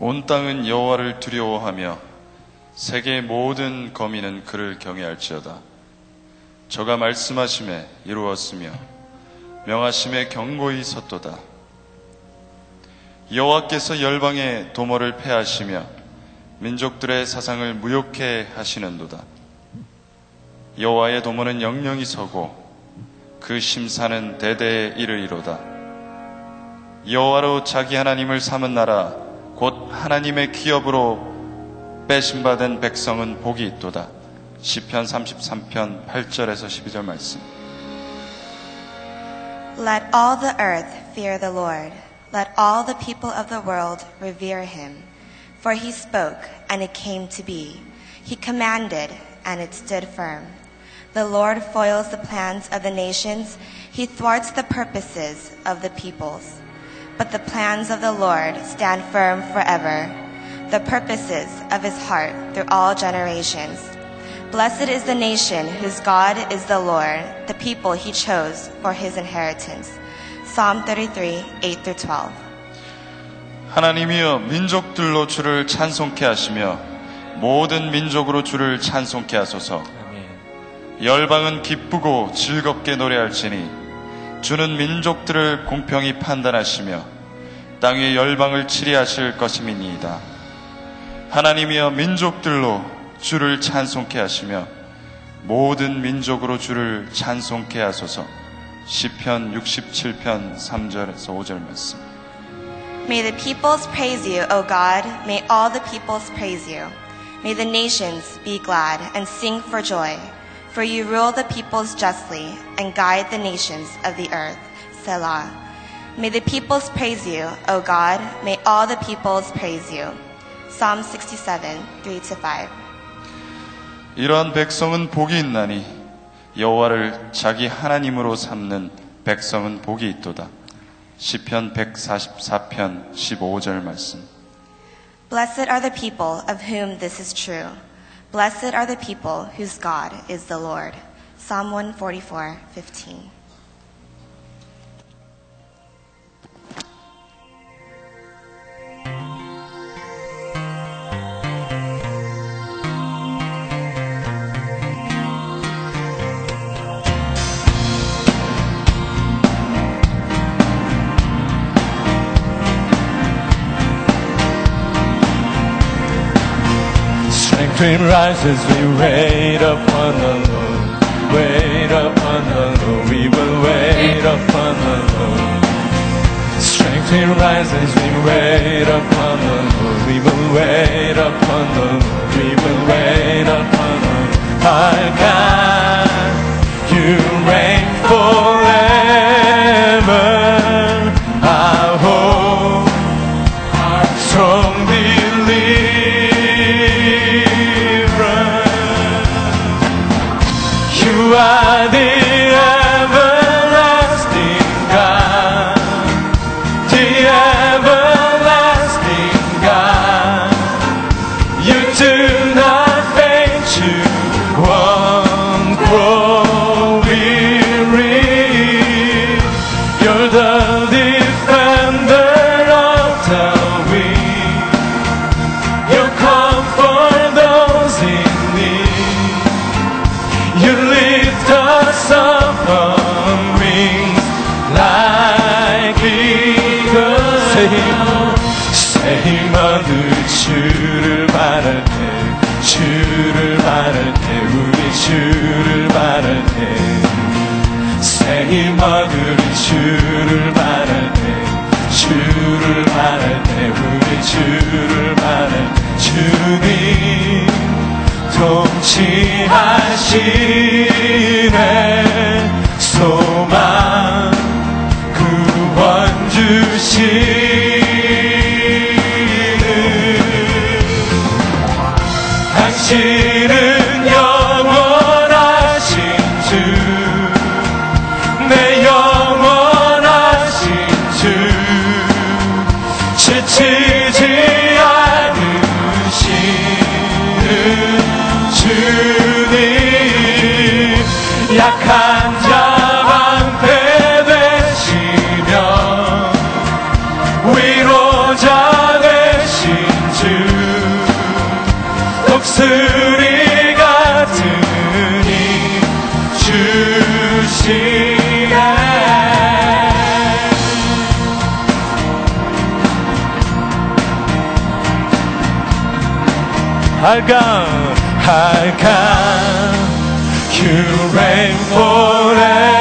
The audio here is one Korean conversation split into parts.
온 땅은 여호와를 두려워하며 세계의 모든 거민은 그를 경외할지어다. 저가 말씀하심에 이루었으며 명하심에 경고히 섰도다. 여호와께서 열방의 도모를 패하시며 민족들의 사상을 무욕해 하시는도다. 여호와의 도모는 영영이 서고 그 심사는 대대에 이르리로다. 여호와로 자기 하나님을 삼은 나라 곧 하나님의 기업으로 빼심받은 백성은 복이 있도다. 시편 33편 8절에서 12절 말씀. Let all the earth fear the Lord. Let all the people of the world revere him. For he spoke, and it came to be. He commanded, and it stood firm. The Lord foils the plans of the nations. He thwarts the purposes of the peoples. But the plans of the Lord stand firm forever, the purposes of his heart through all generations. Blessed is the nation whose God is the Lord, the people he chose for his inheritance. Psalm 33, 8 through 12. 하나님이여 민족들로 주를 찬송케 하시며 모든 민족으로 주를 찬송케 하소서. 아멘. 열방은 기쁘고 즐겁게 노래할지니 주는 민족들을 공평히 판단하시며 땅 위의 열방을 치리하실 것임이니이다. 하나님이여 민족들로 주를 찬송케 하시며 모든 민족으로 주를 찬송케 하소서. 시편 67편 3절에서 5절 말씀. May the peoples praise you, O God. May all the peoples praise you. May the nations be glad and sing for joy. For you rule the peoples justly and guide the nations of the earth. Selah. May the peoples praise you, O God. May all the peoples praise you. Psalm 67, 3 to 5. 이러한 백성은 복이 있나니 여호와를 자기 하나님으로 삼는 백성은 복이 있도다. 시편 144편 15절 말씀. Blessed are the people of whom this is true. Blessed are the people whose God is the Lord. Psalm 144, 15. Strength rises, we wait upon the Lord. Wait upon the Lord, we will wait upon the Lord. Strength rises, we wait upon the Lord. We will wait upon the Lord. We will wait upon the Lord. Our God, you reign forever. 할까 You reign forever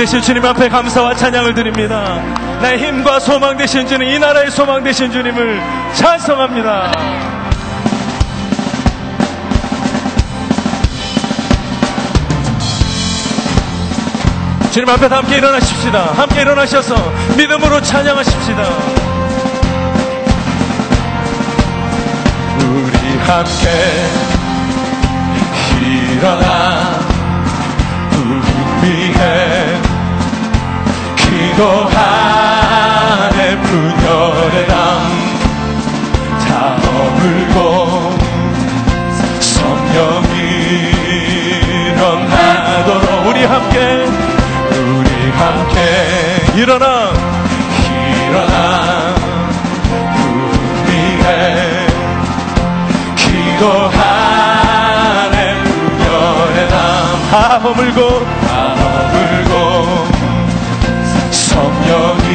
되신 주님 앞에 감사와 찬양을 드립니다. 나의 힘과 소망 되신 주님, 이 나라의 소망 되신 주님을 찬송합니다. 주님 앞에 다 함께 일어나십시다. 함께 일어나셔서 믿음으로 찬양하십시다. 우리 함께 일어나 우리의 기도하네 분열의 담다 머물고 성령이 일어나도록 우리 함께 우리 함께 일어나. 일어나. 우리의 기도하네 분열의 담다 머물고 다 머물고 성령이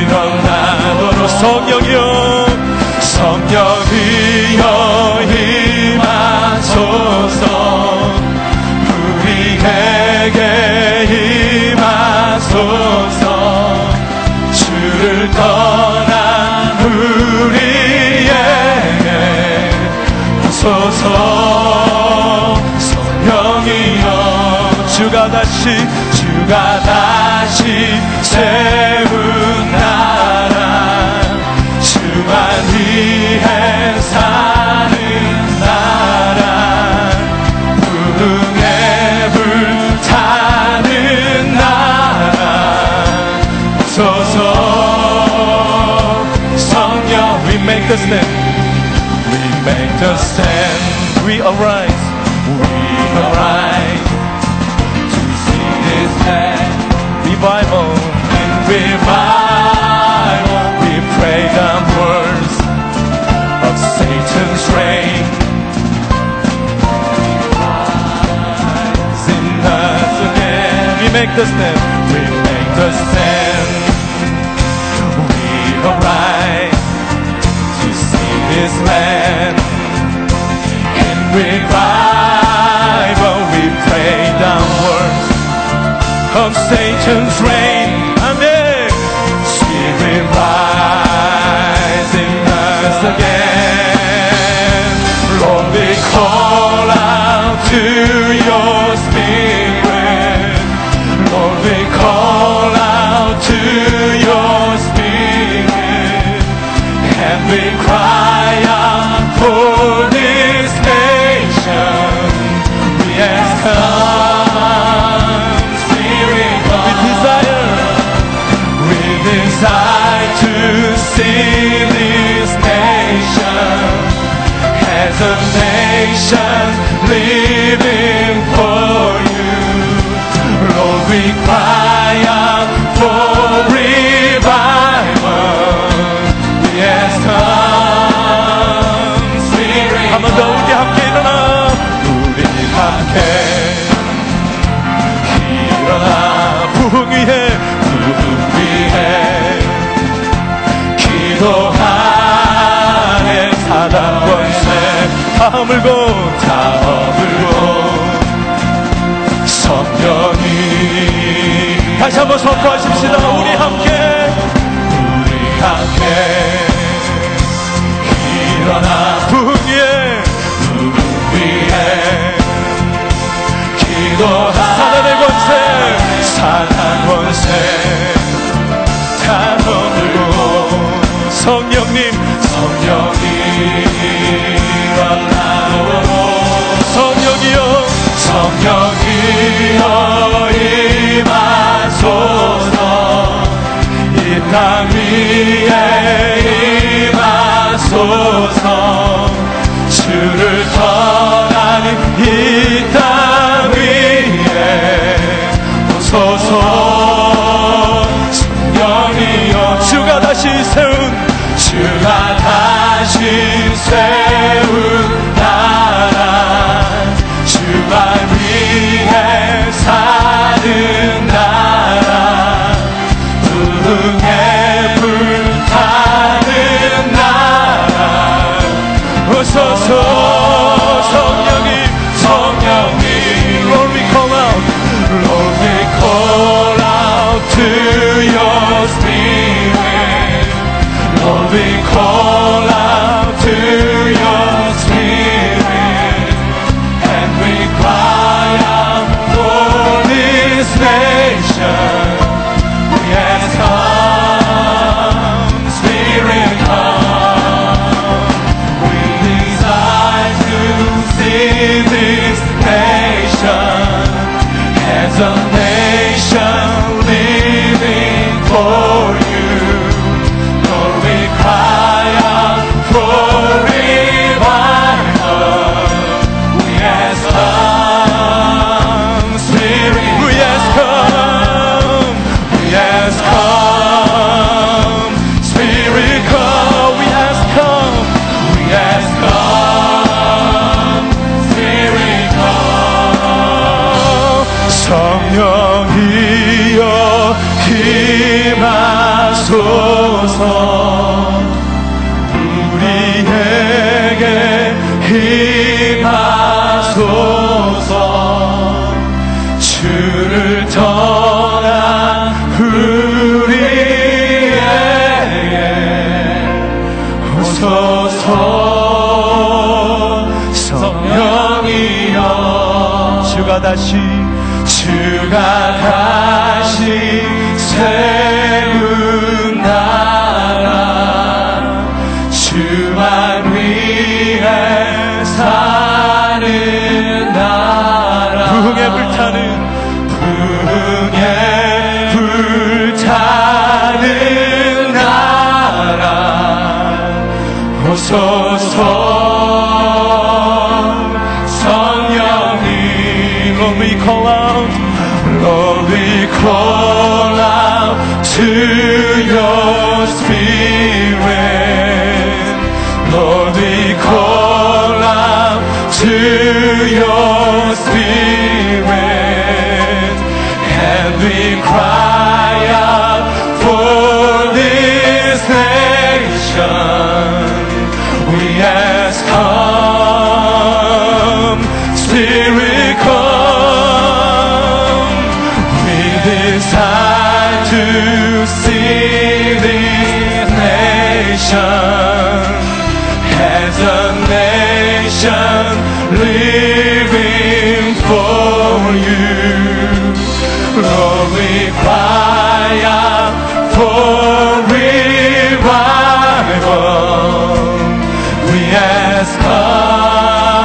일어나도록 성령이여 성령이여 임하소서. 우리에게 임하소서. 주를 떠난 우리에게 오소서. 성령이여 주가 다시 make the stand We make the stand. We arise. We arise To see this land. Revival. In revival. We pray the words Of Satan's reign. In us again. We make the stand. We make the stand. We arise this land. In revival, we pray downwards of Satan's reign. Spirit rise again. Lord, we call out to your spirit. Lord, we call out to living for you. Lord, we cry out for revival. 사단 권세 다 허물고 다 허물고. 성령이. 다시 한번 선포하십시다. 우리 함께. 우리 함께. 일어나. 부흥 위에 부흥 위에 기도하. 사단의 권세. 사단 권세. 다 허물고 성령님 주가 다시 세운 주가 세운 나라 주만 위해 사는 나라 부흥에 불타는 나라 오소서 성령이 성령이 Lord we call out Lord we call out to your spirit Lord we call out razão. 힘하소서. 우리에게 힘하소서. 주를 떠난 우리에게 오소서. 성령이여. 주가 다시 주가 다시 세 Call out to your spirit. Lord we call out to your spirit. And we cry Christian living for you. Glorify for revival. We ask come,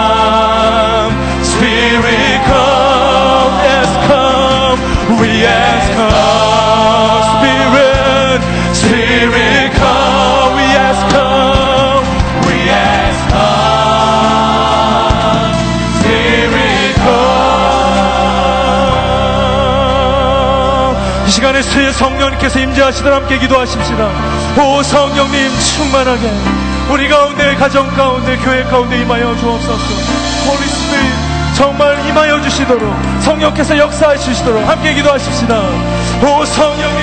Spirit come, yes come. We ask come, Spirit, Spirit. 새 성령님께서 임재하시도록 함께 기도하십시다. 오 성령님 충만하게 우리 가운데 가정 가운데 교회 가운데 임하여 주옵소서. Holy Spirit 정말 임하여 주시도록 성령께서 역사하시도록 함께 기도하십시다. 오 성령님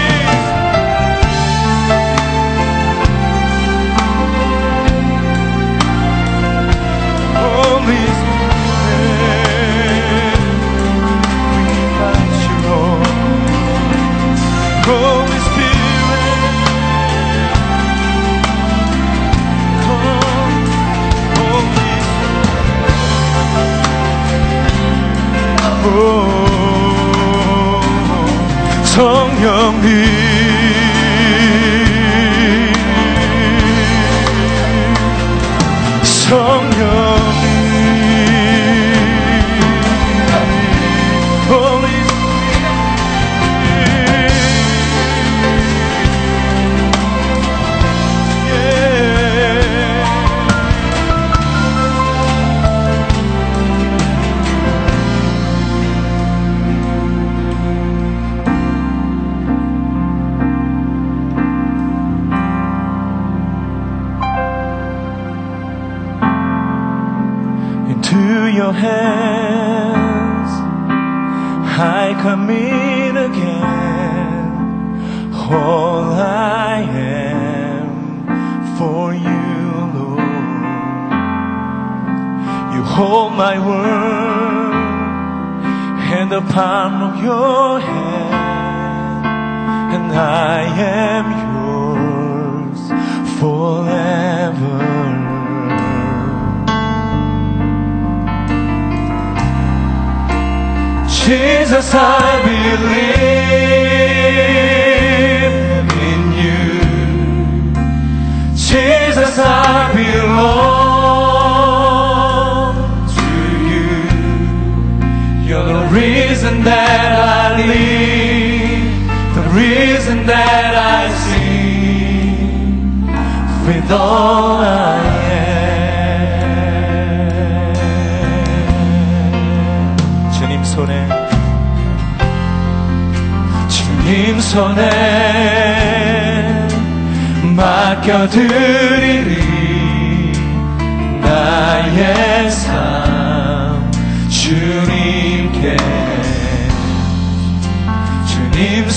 성령님. 성령 You hold my world in the palm of your hand, and I am yours forever. Jesus, I believe in you. Jesus, I belong reason that I live, the reason that I sing with all I am. 주님 손에 주님 손에 맡겨드리리 나의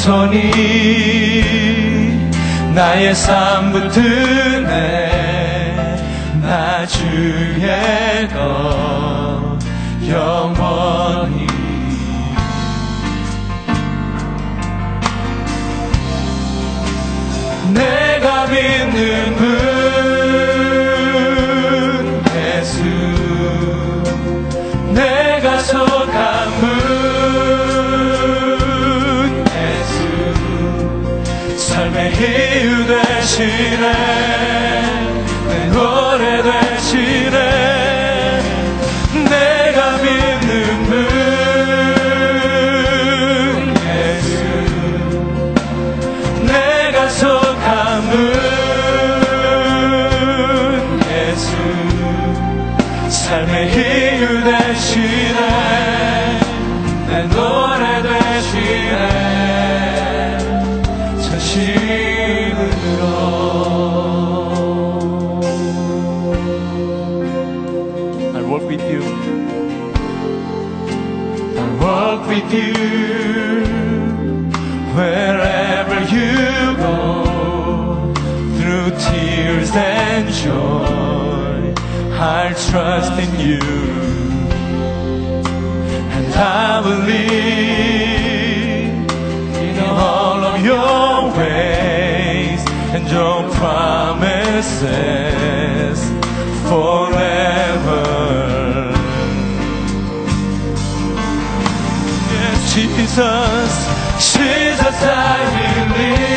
손이 나의 삶 붙드네. 나 주의 것 영원히 되시네 promises forever. Jesus, Jesus, I believe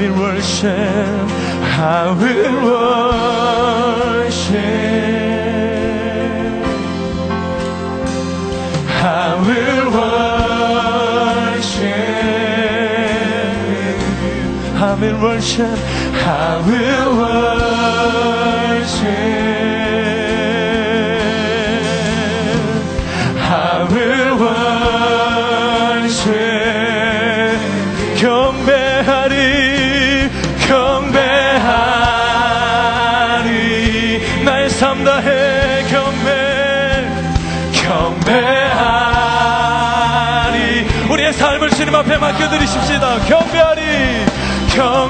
am. I will worship, I will worship. I will worship. I will worship. I will worship. I will worship. 맡겨드리십시다. 경배하리 경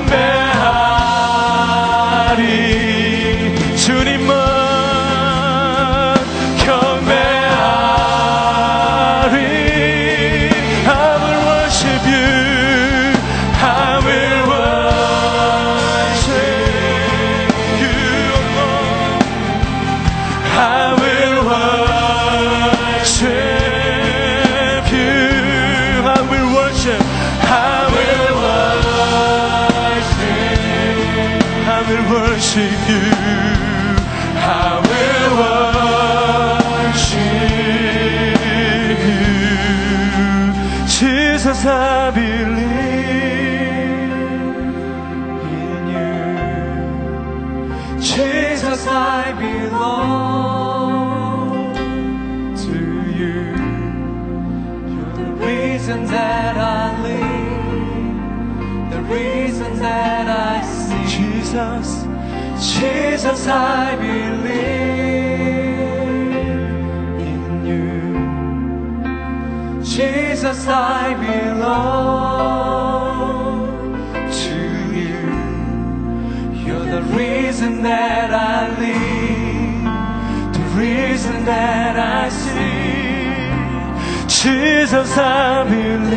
the reason that I live, the reason that I see. Jesus, Jesus, I believe in you. Jesus, I belong to you. You're the reason that I live, the reason that I see. Jesus, I believe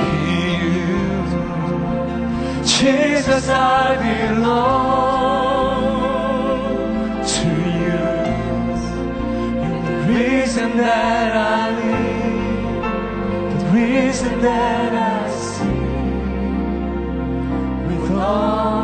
in you. Jesus, I belong to you. You're the reason that I live, the reason that I see with all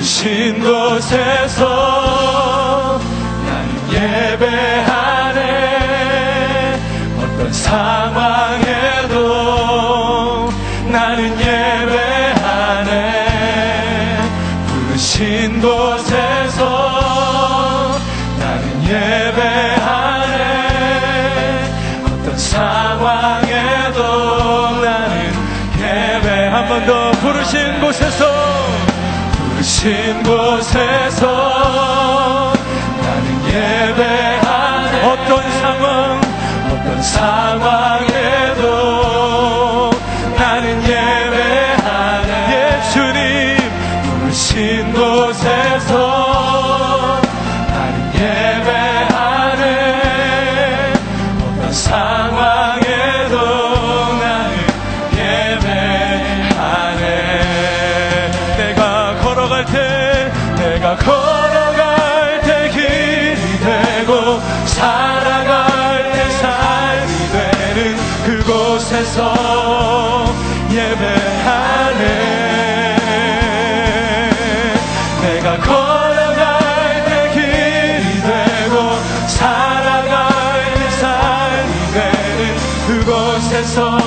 부르신 곳에서 나는 예배하네. 어떤 상황 비친 곳에서 나는 예배하네. 어떤 상황? 어떤 상황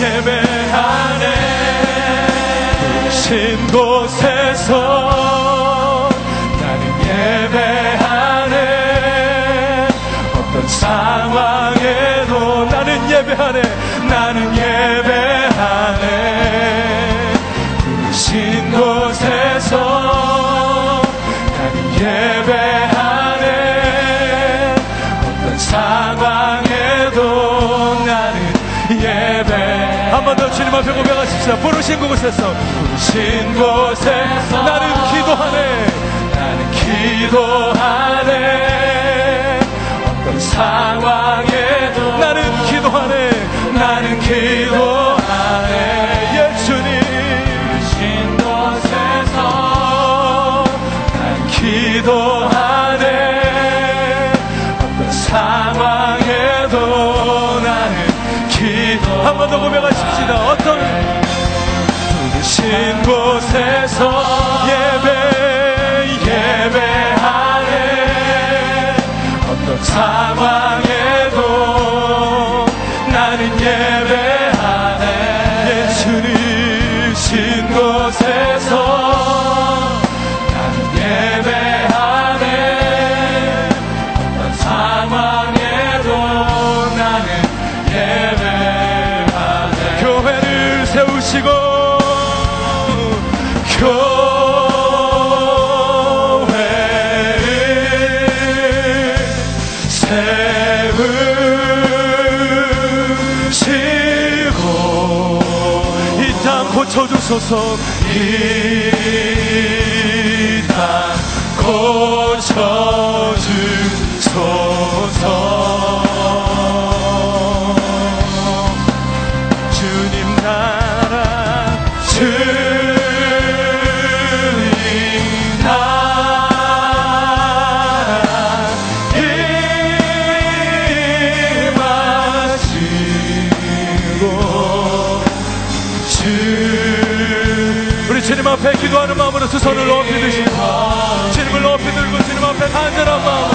예배하네. 신 곳에서 나는 예배하네. 어떤 상황에도 나는 예배하네. 나는 예배하네. 신 곳에서 나는 예배하네. 어떤 상황에도 예배. 한 번 더 주님 앞에 고백하십시다. 부르신 곳에서. 부르신 곳에서. 나는 기도하네. 나는 기도하네. 어떤 상황에도 나는 기도하네. 나는 기도하네. 예 기도하네. 어떤 상황 한 번 더 고백하십시다. 어떤 부르신 곳에서 예배 예배하네. 어떤 상황 고쳐주소서 이땅 고쳐주소 두 손을 높이 드시고 주님을 높이 들고 주님 앞에 간절한 마음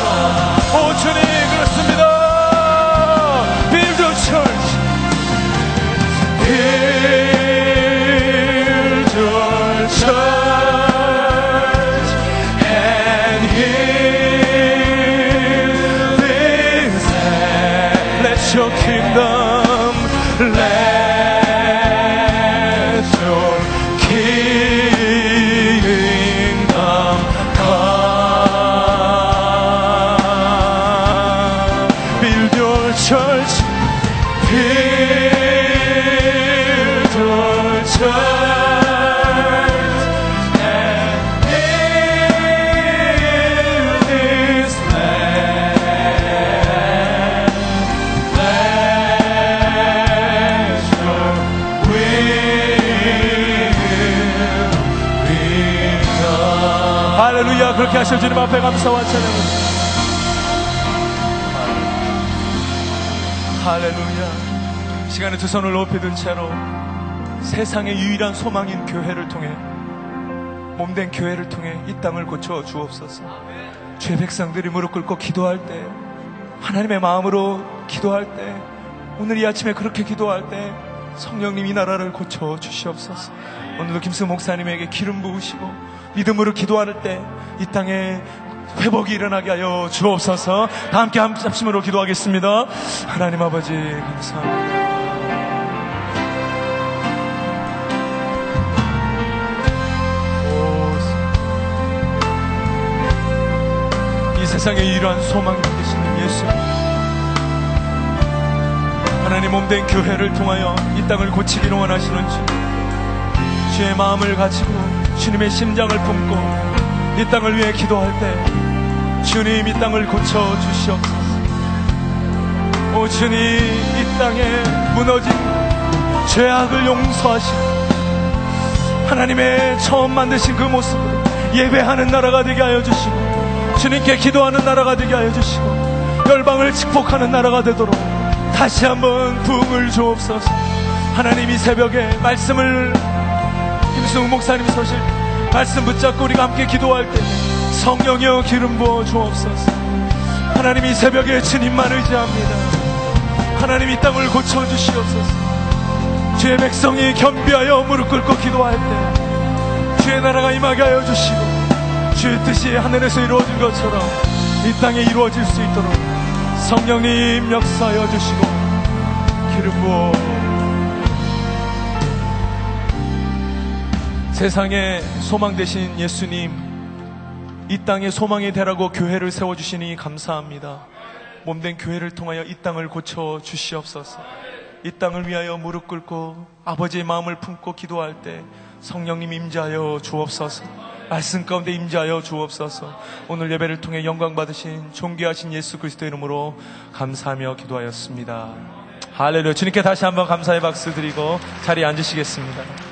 하실 주님 앞에 감사와 찬양을 할렐루야. 시간에 두 손을 높이 든 채로 세상의 유일한 소망인 교회를 통해 몸된 교회를 통해 이 땅을 고쳐 주옵소서. 죄 백성들이 무릎 꿇고 기도할 때 하나님의 마음으로 기도할 때 오늘 이 아침에 그렇게 기도할 때 성령님 이 나라를 고쳐 주시옵소서. 오늘도 김수 목사님에게 기름 부으시고 믿음으로 기도할 때 이 땅에 회복이 일어나게 하여 주옵소서. 다 함께 한 합심으로 기도하겠습니다. 하나님 아버지 감사합니다. 오, 이 세상의 유일한 소망이 되시는 예수. 하나님 몸된 교회를 통하여 이 땅을 고치기를 원하시는 주. 주의 마음을 가지고 주님의 심장을 품고 이 땅을 위해 기도할 때 주님 이 땅을 고쳐 주시옵소서. 오 주님 이 땅에 무너진 죄악을 용서하시고 하나님의 처음 만드신 그 모습으로 예배하는 나라가 되게 하여 주시고 주님께 기도하는 나라가 되게 하여 주시고 열방을 축복하는 나라가 되도록 다시 한번 부흥을 주옵소서. 하나님 이 새벽에 말씀을 김승우 목사님이 서실 말씀 붙잡고 우리가 함께 기도할 때 성령여 기름 부어 주옵소서. 하나님 이 새벽에 주님만 의지합니다. 하나님 이 땅을 고쳐 주시옵소서. 주의 백성이 겸비하여 무릎 꿇고 기도할 때 주의 나라가 임하게 하여 주시고 주의 뜻이 하늘에서 이루어진 것처럼 이 땅에 이루어질 수 있도록 성령님 역사하여 주시고 기름 부어 세상의 소망 되신 예수님 이 땅에 소망이 되라고 교회를 세워주시니 감사합니다 몸된 교회를 통하여 이 땅을 고쳐 주시옵소서 이 땅을 위하여 무릎 꿇고 아버지의 마음을 품고 기도할 때 성령님 임재하여 주옵소서. 말씀 가운데 임재하여 주옵소서. 오늘 예배를 통해 영광 받으신 존귀하신 예수 그리스도 이름으로 감사하며 기도하였습니다. 할렐루야. 주님께 다시 한번 감사의 박수 드리고 자리에 앉으시겠습니다.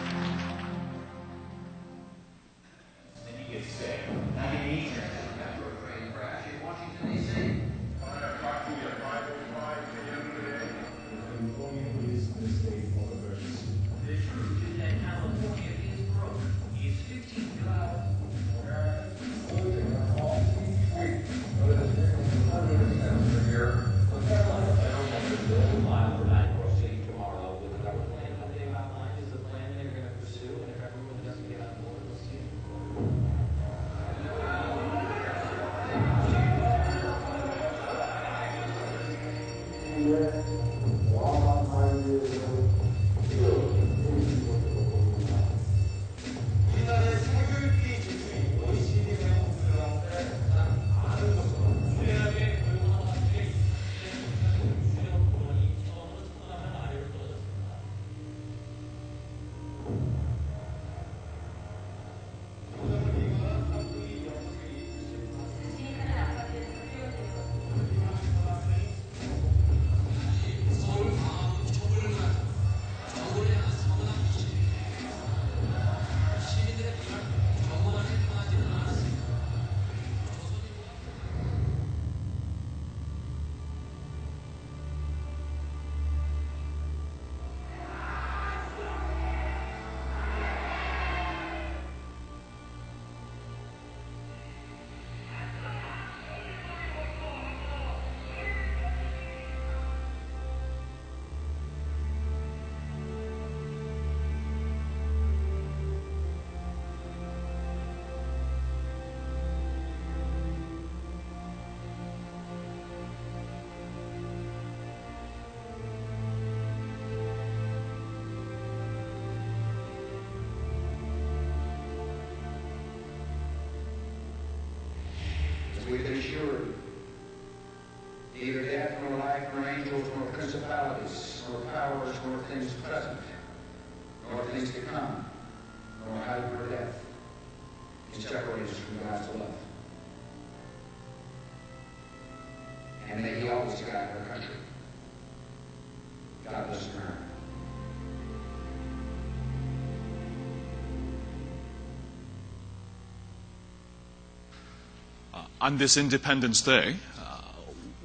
On this Independence Day, uh,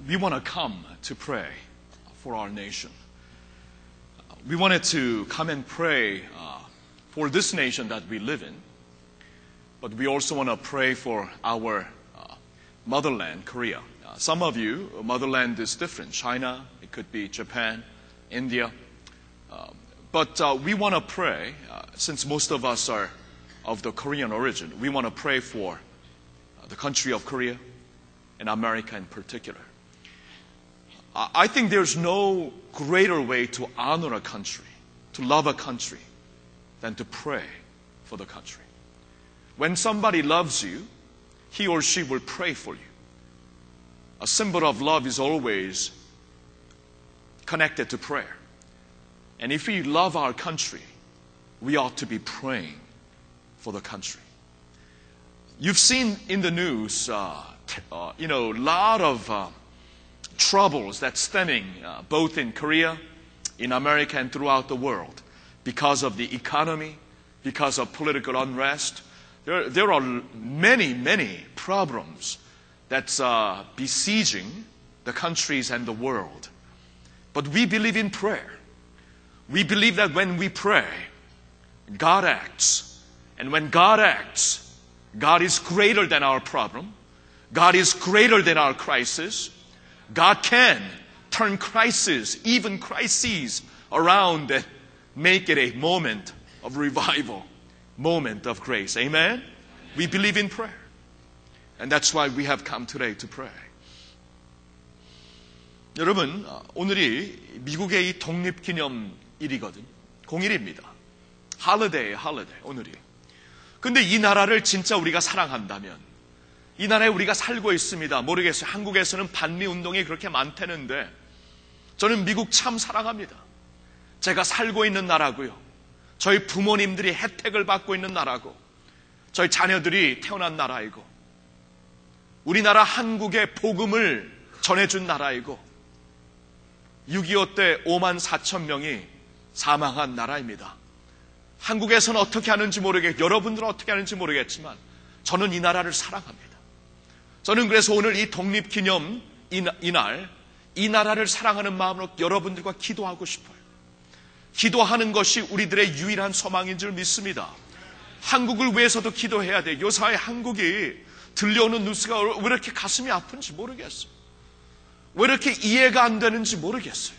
we want to come to pray for our nation. We wanted to come and pray uh, for this nation that we live in, but we also want to pray for our uh, motherland, Korea. Uh, some of you, motherland is different. China, it could be Japan, India. Um, but uh, we want to pray, since most of us are of the Korean origin, we want to pray for the country of Korea and America in particular. I think there's no greater way to honor a country, to love a country, than to pray for the country. When somebody loves you, he or she will pray for you. A symbol of love is always connected to prayer. And if we love our country, we ought to be praying for the country. You've seen in the news, uh, uh, you know, a lot of uh, troubles that's stemming uh, both in Korea, in America, and throughout the world because of the economy, because of political unrest. There, there are many, many problems that's uh, besieging the countries and the world. But we believe in prayer. We believe that when we pray, God acts. And when God acts, God is greater than our problem. God is greater than our crisis. God can turn crisis, even crises, around and make it a moment of revival, moment of grace. Amen? We believe in prayer. And that's why we have come today to pray. 여러분, 오늘이 미국의 이 독립기념일이거든요. 공일입니다. 할리데이, 할리데이, 오늘이. 근데 이 나라를 진짜 우리가 사랑한다면, 이 나라에 우리가 살고 있습니다. 모르겠어요. 한국에서는 반미 운동이 그렇게 많다는데, 저는 미국 참 사랑합니다. 제가 살고 있는 나라고요. 저희 부모님들이 혜택을 받고 있는 나라고, 저희 자녀들이 태어난 나라이고, 우리나라 한국의 복음을 전해준 나라이고, 6.25 때 5만 4천 명이 사망한 나라입니다. 한국에서는 어떻게 하는지 모르겠, 여러분들은 어떻게 하는지 모르겠지만, 저는 이 나라를 사랑합니다. 저는 그래서 오늘 이 독립 기념 이날, 이 나라를 사랑하는 마음으로 여러분들과 기도하고 싶어요. 기도하는 것이 우리들의 유일한 소망인 줄 믿습니다. 한국을 위해서도 기도해야 돼. 요사이 한국이 들려오는 뉴스가 왜 이렇게 가슴이 아픈지 모르겠어요. 왜 이렇게 이해가 안 되는지 모르겠어요.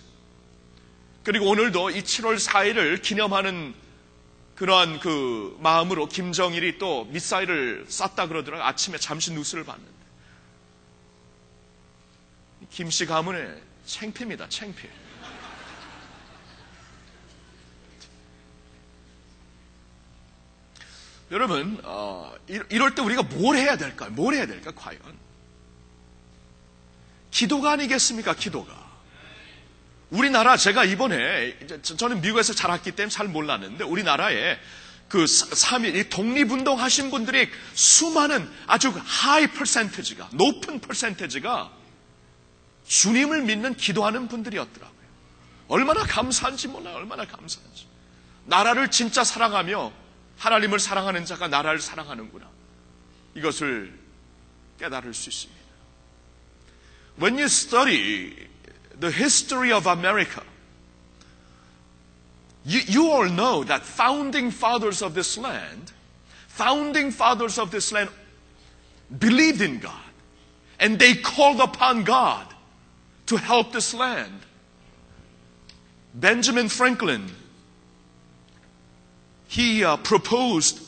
그리고 오늘도 이 7월 4일을 기념하는 그러한 그 마음으로 김정일이 또 미사일을 쐈다 그러더라고요. 아침에 잠시 뉴스를 봤는데. 김씨 가문의 챙피입니다. 챙피. 여러분, 어, 이럴 때 우리가 뭘 해야 될까요? 뭘 해야 될까, 과연? 기도가 아니겠습니까, 기도가? 우리나라, 제가 이번에, 저는 미국에서 자랐기 때문에 잘 몰랐는데, 우리나라에 그 3일, 독립운동 하신 분들이 수많은 아주 하이 퍼센테지가, 높은 퍼센테지가 주님을 믿는 기도하는 분들이었더라고요. 얼마나 감사한지 몰라요, 얼마나 감사한지. 나라를 진짜 사랑하며 하나님을 사랑하는 자가 나라를 사랑하는구나. 이것을 깨달을 수 있습니다. When you study the history of America, you, you all know that founding fathers of this land, founding fathers of this land believed in God and they called upon God to help this land. Benjamin Franklin he uh, proposed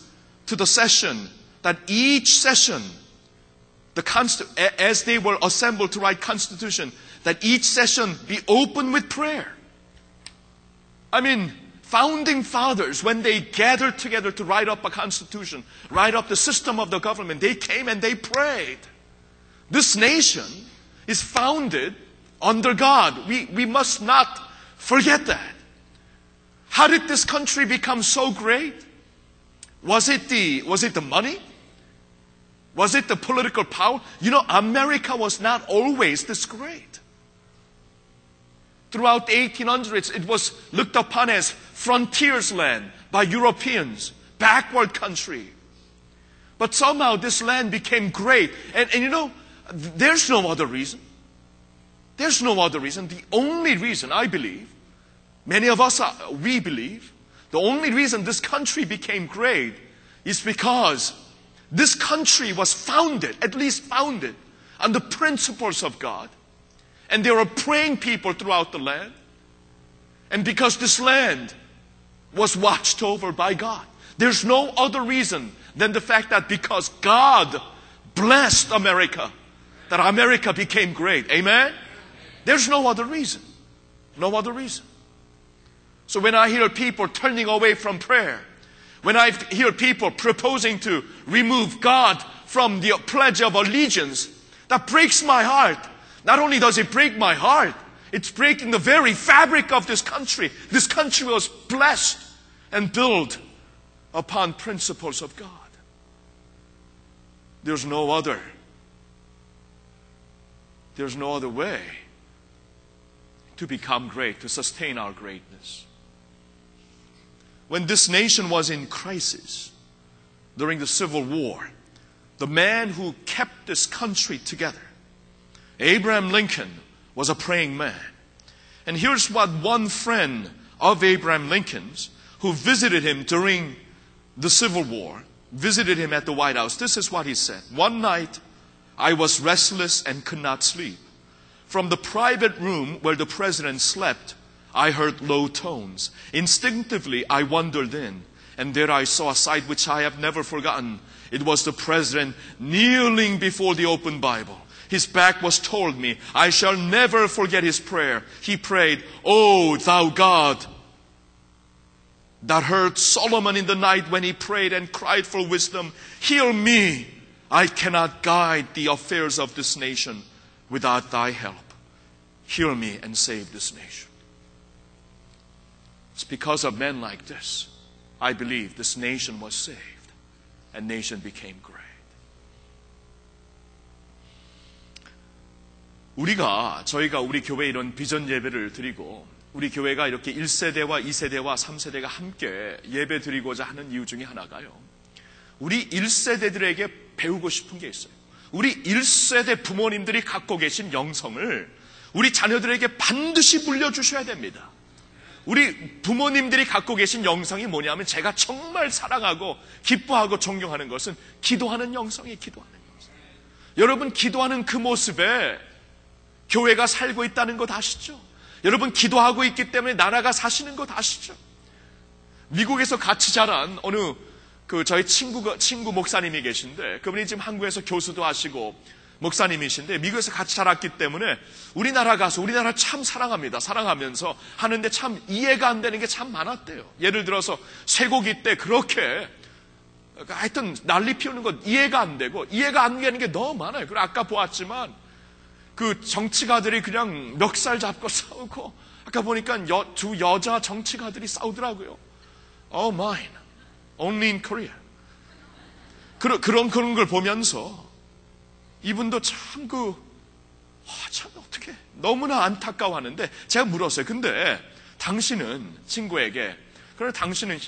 to the session that each session, the as they were assembled to write constitution, that each session be open with prayer. I mean, founding fathers, when they gathered together to write up a constitution, write up the system of the government, they came and they prayed. This nation is founded under God. We, we must not forget that. How did this country become so great? Was it the, was it the money? Was it the political power? You know, America was not always this great. Throughout the 1800s, it was looked upon as frontiersland land by Europeans, backward country. But somehow this land became great. And, and you know, there's no other reason. There's no other reason. The only reason, I believe, Many of us, are, we believe, the only reason this country became great is because this country was founded, at least founded, on the principles of God. And there were praying people throughout the land. And because this land was watched over by God. There's no other reason than the fact that because God blessed America, that America became great. Amen? There's no other reason. No other reason. So when I hear people turning away from prayer, when I hear people proposing to remove God from the pledge of allegiance, that breaks my heart. Not only does it break my heart, it's breaking the very fabric of this country. This country was blessed and built upon principles of God. There's no other. There's no other way to become great, to sustain our greatness when this nation was in crisis during the Civil War, the man who kept this country together, Abraham Lincoln, was a praying man. And here's what one friend of Abraham Lincoln's who visited him during the Civil War visited him at the White House. This is what he said. One night, I was restless and could not sleep. From the private room where the president slept, I heard low tones. Instinctively, I wandered in, and there I saw a sight which I have never forgotten. It was the president kneeling before the open Bible. His back was toward me. I shall never forget his prayer. He prayed, O thou God, that heard Solomon in the night when he prayed and cried for wisdom, heal me. I cannot guide the affairs of this nation without thy help. Heal me and save this nation. It's because of men like this, I believe this nation was saved and nation became great. 우리가 저희가 우리 교회 이런 비전 예배를 드리고 우리 교회가 이렇게 1세대와 2세대와 3세대가 함께 예배 드리고자 하는 이유 중에 하나가요. 우리 1세대들에게 배우고 싶은 게 있어요. 우리 1세대 부모님들이 갖고 계신 영성을 우리 자녀들에게 반드시 물려주셔야 됩니다. 우리 부모님들이 갖고 계신 영성이 뭐냐면 제가 정말 사랑하고 기뻐하고 존경하는 것은 기도하는 영성이 기도하는 영성. 여러분 기도하는 그 모습에 교회가 살고 있다는 것 아시죠? 여러분 기도하고 있기 때문에 나라가 사시는 것 아시죠? 미국에서 같이 자란 어느 그 저희 친구 친구 목사님이 계신데 그분이 지금 한국에서 교수도 하시고 목사님이신데 미국에서 같이 자랐기 때문에 우리나라 가서 우리나라 참 사랑합니다. 사랑하면서 하는데 참 이해가 안 되는 게 참 많았대요. 예를 들어서 쇠고기 때 그렇게 하여튼 난리 피우는 건 이해가 안 되고 이해가 안 되는 게 너무 많아요. 그리고 아까 보았지만 그 정치가들이 그냥 멱살 잡고 싸우고 아까 보니까 여, 두 여자 정치가들이 싸우더라고요. Oh mine, only in Korea. 그런 그런 그런 걸 보면서 이분도 참 그, 와, 참 어떻게 너무나 안타까워하는데 제가 물었어요. 근데 당신은 친구에게 그러나 당신은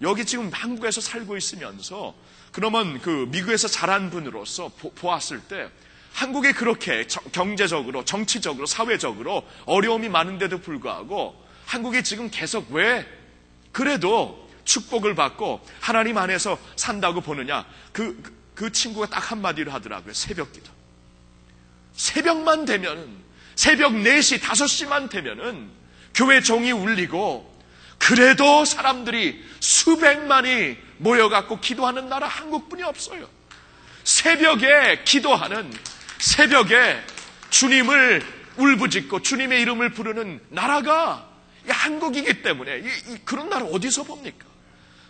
여기 지금 한국에서 살고 있으면서 그러면 그 미국에서 자란 분으로서 보, 보았을 때 한국이 그렇게 경제적으로, 정치적으로, 사회적으로 어려움이 많은데도 불구하고 한국이 지금 계속 왜 그래도 축복을 받고 하나님 안에서 산다고 보느냐? 그, 그 친구가 딱 한마디로 하더라고요. 새벽 기도. 새벽만 되면은, 새벽 4시, 5시만 되면은 교회 종이 울리고 그래도 사람들이 수백만이 모여갖고 기도하는 나라 한국뿐이 없어요. 새벽에 기도하는 새벽에 주님을 울부짖고 주님의 이름을 부르는 나라가 한국이기 때문에 그런 나라 어디서 봅니까?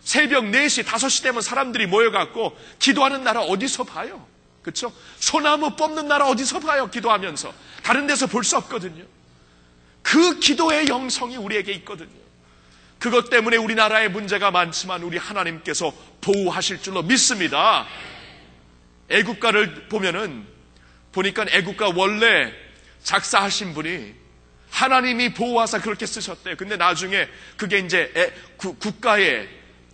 새벽 4시, 5시 되면 사람들이 모여갖고 기도하는 나라 어디서 봐요? 그렇죠? 소나무 뽑는 나라 어디서 봐요? 기도하면서 다른 데서 볼 수 없거든요. 그 기도의 영성이 우리에게 있거든요. 그것 때문에 우리나라에 문제가 많지만 우리 하나님께서 보호하실 줄로 믿습니다. 애국가를 보면은 보니까 애국가 원래 작사하신 분이 하나님이 보호하사 그렇게 쓰셨대요. 근데 나중에 그게 이제 애, 구, 국가의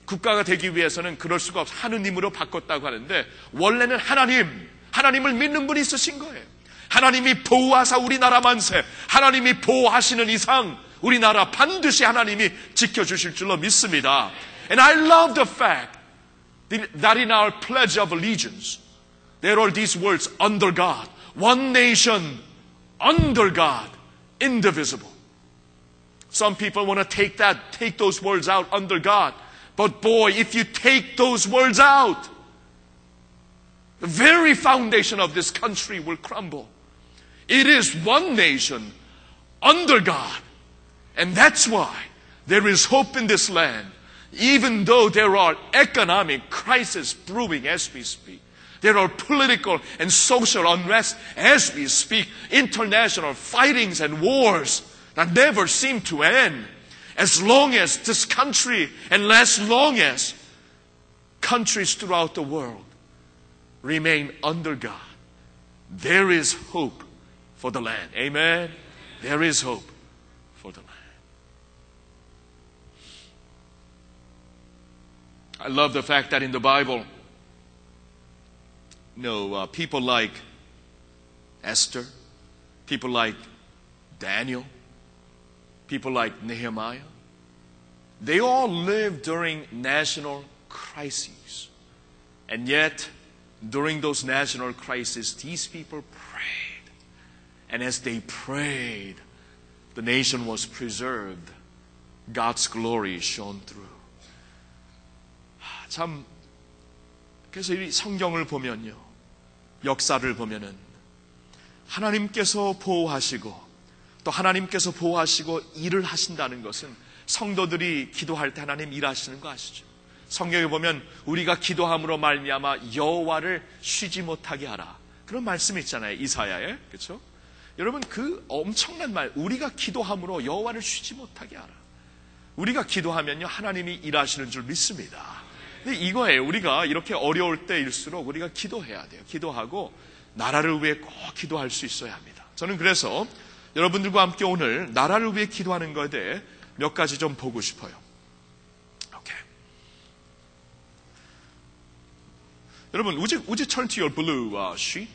국가가 되기 위해서는 그럴 수가 없어 하느님으로 바꿨다고 하는데 원래는 하나님 하나님을 믿는 분이 쓰신 거예요. 하나님이 보호하사 우리나라 만세 하나님이 보호하시는 이상 우리나라 반드시 하나님이 지켜주실 줄로 믿습니다. And I love the fact that in our pledge of allegiance there are these words under God. One nation under God, indivisible. Some people want to take that, take those words out under God. But boy, if you take those words out, the very foundation of this country will crumble. It is one nation under God. And that's why there is hope in this land, even though there are economic crises brewing as we speak. There are political and social unrest as we speak, international fightings and wars that never seem to end. As long as this country and as long as countries throughout the world remain under God, there is hope for the land. Amen. There is hope for the land. I love the fact that in the Bible, know, uh, people like Esther, people like Daniel, people like Nehemiah, they all lived during national crises. And yet, during those national crises, these people prayed. And as they prayed, the nation was preserved. God's glory shone through. 하, 참, 그래서 이 성경을 보면요. 역사를 보면은 하나님께서 보호하시고 또 하나님께서 보호하시고 일을 하신다는 것은 성도들이 기도할 때 하나님 일하시는 거 아시죠? 성경에 보면 우리가 기도함으로 말미암아 여호와를 쉬지 못하게 하라. 그런 말씀이 있잖아요. 이사야에. 그렇죠? 여러분 그 엄청난 말 우리가 기도함으로 여호와를 쉬지 못하게 하라. 우리가 기도하면요 하나님이 일하시는 줄 믿습니다. 근데 이거예요. 우리가 이렇게 어려울 때일수록 우리가 기도해야 돼요. 기도하고 나라를 위해 꼭 기도할 수 있어야 합니다. 저는 그래서 여러분들과 함께 오늘 나라를 위해 기도하는 것에 대해 몇 가지 좀 보고 싶어요. 오케이. 여러분, would you, would you turn to your blue uh, sheet?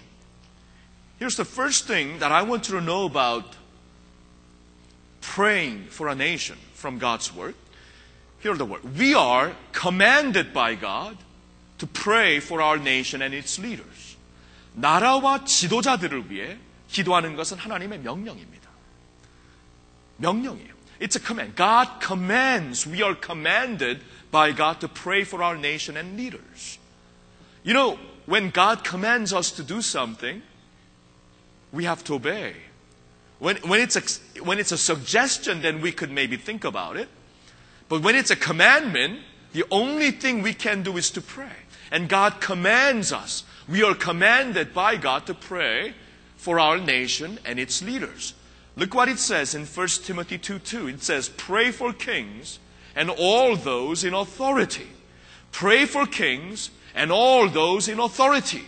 Here's the first thing that I want you to know about praying for a nation from God's Word. Here are the words. We are commanded by God to pray for our nation and its leaders. 나라와 지도자들을 위해 기도하는 것은 하나님의 명령입니다. 명령이에요. It's a command. God commands. We are commanded by God to pray for our nation and leaders. You know, when God commands us to do something, we have to obey. When, when, it's a, when it's a suggestion, then we could maybe think about it. But when it's a commandment, the only thing we can do is to pray. And God commands us. We are commanded by God to pray for our nation and its leaders. Look what it says in 1 Timothy 2 2. It says, Pray for kings and all those in authority. Pray for kings and all those in authority.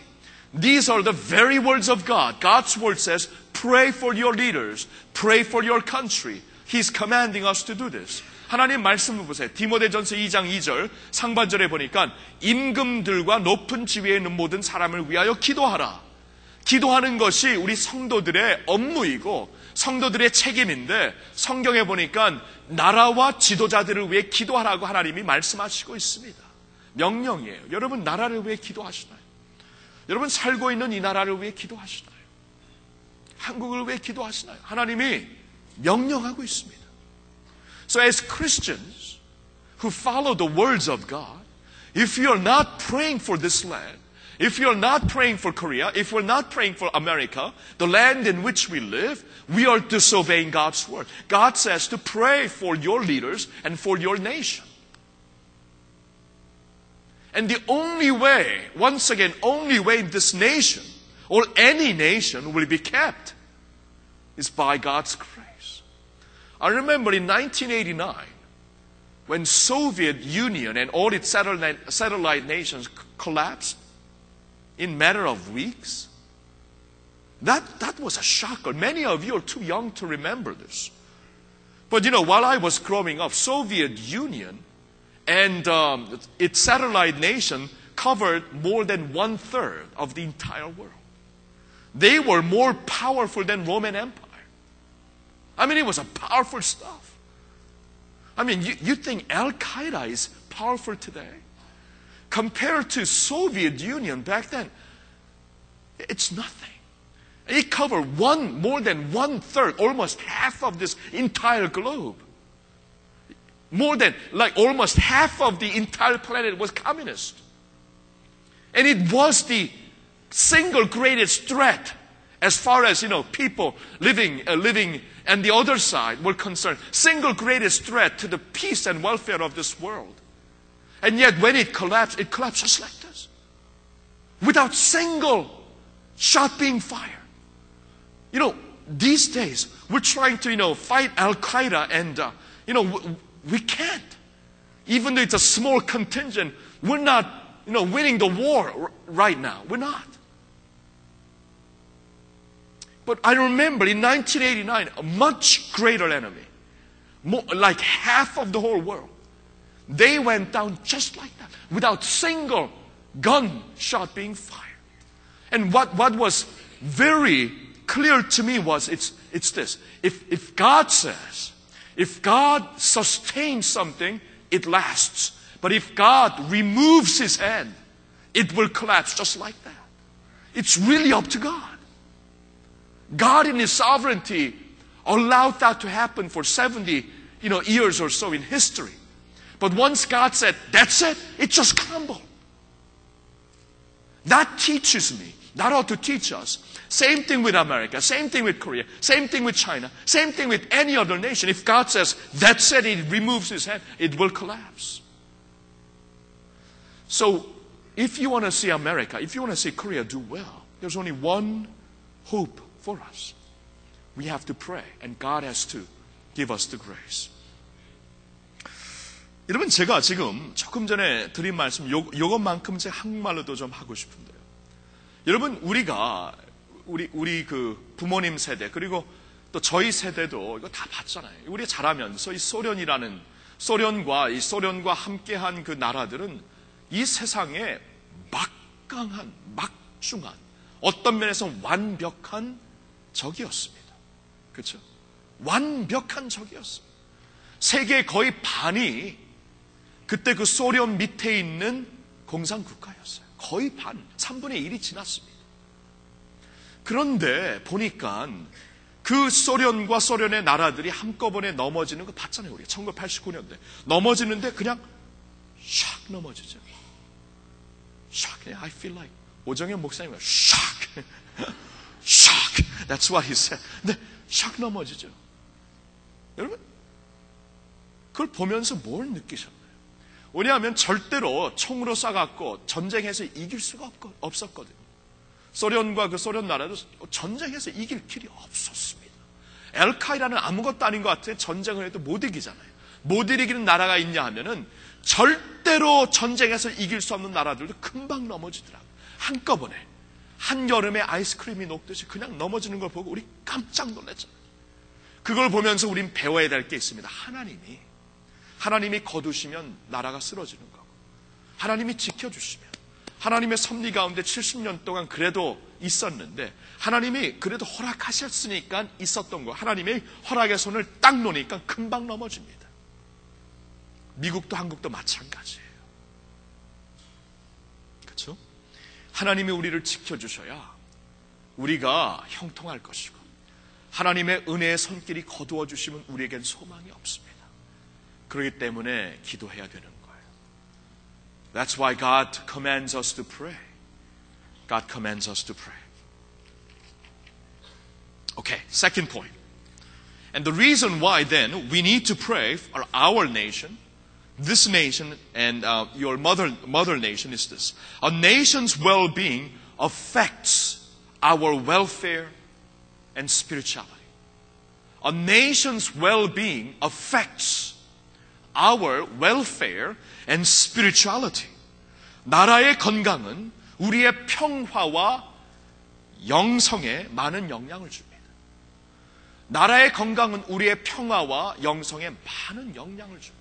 These are the very words of God. God's word says, Pray for your leaders. Pray for your country. He's commanding us to do this. 하나님 말씀을 보세요. 디모데전서 2장 2절 상반절에 보니까 임금들과 높은 지위에 있는 모든 사람을 위하여 기도하라. 기도하는 것이 우리 성도들의 업무이고 성도들의 책임인데 성경에 보니까 나라와 지도자들을 위해 기도하라고 하나님이 말씀하시고 있습니다. 명령이에요. 여러분 나라를 위해 기도하시나요? 여러분 살고 있는 이 나라를 위해 기도하시나요? 한국을 위해 기도하시나요? 하나님이 명령하고 있습니다. So as Christians who follow the words of God, if you are not praying for this land, if you're not praying for Korea, if we're not praying for America, the land in which we live, we are disobeying God's word. God says to pray for your leaders and for your nation. And the only way, once again, only way this nation or any nation will be kept is by God's grace. I remember in 1989, when Soviet Union and all its satellite, satellite nations collapsed in matter of weeks, that, that was a shocker. Many of you are too young to remember this. But you know, while I was growing up, Soviet Union and um, its satellite nation covered more than one third of the entire world. They were more powerful than Roman Empire. I mean, it was a powerful stuff. I mean, you, you think Al Qaeda is powerful today? Compared to Soviet Union back then, it's nothing. It covered one, more than one third, almost half of this entire globe. More than, like almost half of the entire planet was communist. And it was the single greatest threat as far as, you know, people living, uh, living and the other side were concerned. Single greatest threat to the peace and welfare of this world. And yet when it collapsed, it collapsed just like this. Without single shot being fired. You know, these days, we're trying to, you know, fight Al Qaeda and, uh, you know, w- we can't. Even though it's a small contingent, we're not, you know, winning the war r- right now. We're not. But I remember in 1989, a much greater enemy, more, like half of the whole world, they went down just like that, without single gunshot being fired. And what, what was very clear to me was it's, it's this. If, if God says, If God sustains something, it lasts. But if God removes his hand, it will collapse just like that. It's really up to God. God in his sovereignty allowed that to happen for 70 you know, years or so in history. But once God said, that's it, it just crumbled. That teaches me, that ought to teach us. Same thing with America, same thing with Korea, same thing with China, same thing with any other nation. If God says, that's it, He removes His hand, it will collapse. So, if you want to see America, if you want to see Korea do well, there's only one hope for us. We have to pray, and God has to give us the grace. 여러분, 제가 지금 조금 전에 드린 말씀, 요, 요것만큼 제 한국말로도 좀 하고 싶은데요. 여러분, 우리가, 우리, 우리 그 부모님 세대, 그리고 또 저희 세대도 이거 다 봤잖아요. 우리 자라면서 이 소련이라는, 소련과, 이 소련과 함께한 그 나라들은 이 세상에 막강한, 막중한, 어떤 면에서 완벽한 적이었습니다. 그렇죠? 완벽한 적이었습니다. 세계 거의 반이 그때 그 소련 밑에 있는 공산국가였어요. 거의 반, 3분의 1이 지났습니다. 그런데 보니까 그 소련과 소련의 나라들이 한꺼번에 넘어지는 거 봤잖아요. 우리 1989년대. 넘어지는데 그냥 샥 넘어지죠. 샥. I feel like 오정현 목사님이 샥. 샥. That's what he said. 근데 샥 넘어지죠. 여러분, 그걸 보면서 뭘 느끼셨나요? 왜냐하면 절대로 총으로 쏴갖고 전쟁에서 이길 수가 없었거든요. 소련과 그 소련 나라도 전쟁에서 이길 길이 없었습니다. 엘카이라는 아무것도 아닌 것 같아 전쟁을 해도 못 이기잖아요. 못 이기는 나라가 있냐 하면은 절대로 전쟁에서 이길 수 없는 나라들도 금방 넘어지더라고요. 한꺼번에. 한여름에 아이스크림이 녹듯이 그냥 넘어지는 걸 보고 우리 깜짝 놀랐잖아요. 그걸 보면서 우린 배워야 될 게 있습니다. 하나님이 하나님이 거두시면 나라가 쓰러지는 거고 하나님이 지켜주시면 하나님의 섭리 가운데 70년 동안 그래도 있었는데 하나님이 그래도 허락하셨으니까 있었던 거 하나님의 허락의 손을 딱 놓으니까 금방 넘어집니다. 미국도 한국도 마찬가지예요. 그렇죠? 하나님이 우리를 지켜주셔야 우리가 형통할 것이고 하나님의 은혜의 손길이 거두어 주시면 우리에겐 소망이 없습니다. 그렇기 때문에 기도해야 되는 거예요. That's why God commands us to pray. God commands us to pray. Okay, second point. And the reason why then we need to pray for our nation, this nation, and uh, your mother, mother nation is this. A nation's well being affects our welfare and spirituality. A nation's well being affects our welfare and spirituality. 나라의 건강은 우리의 평화와 영성에 많은 영향을 줍니다. 나라의 건강은 우리의 평화와 영성에 많은 영향을 줍니다.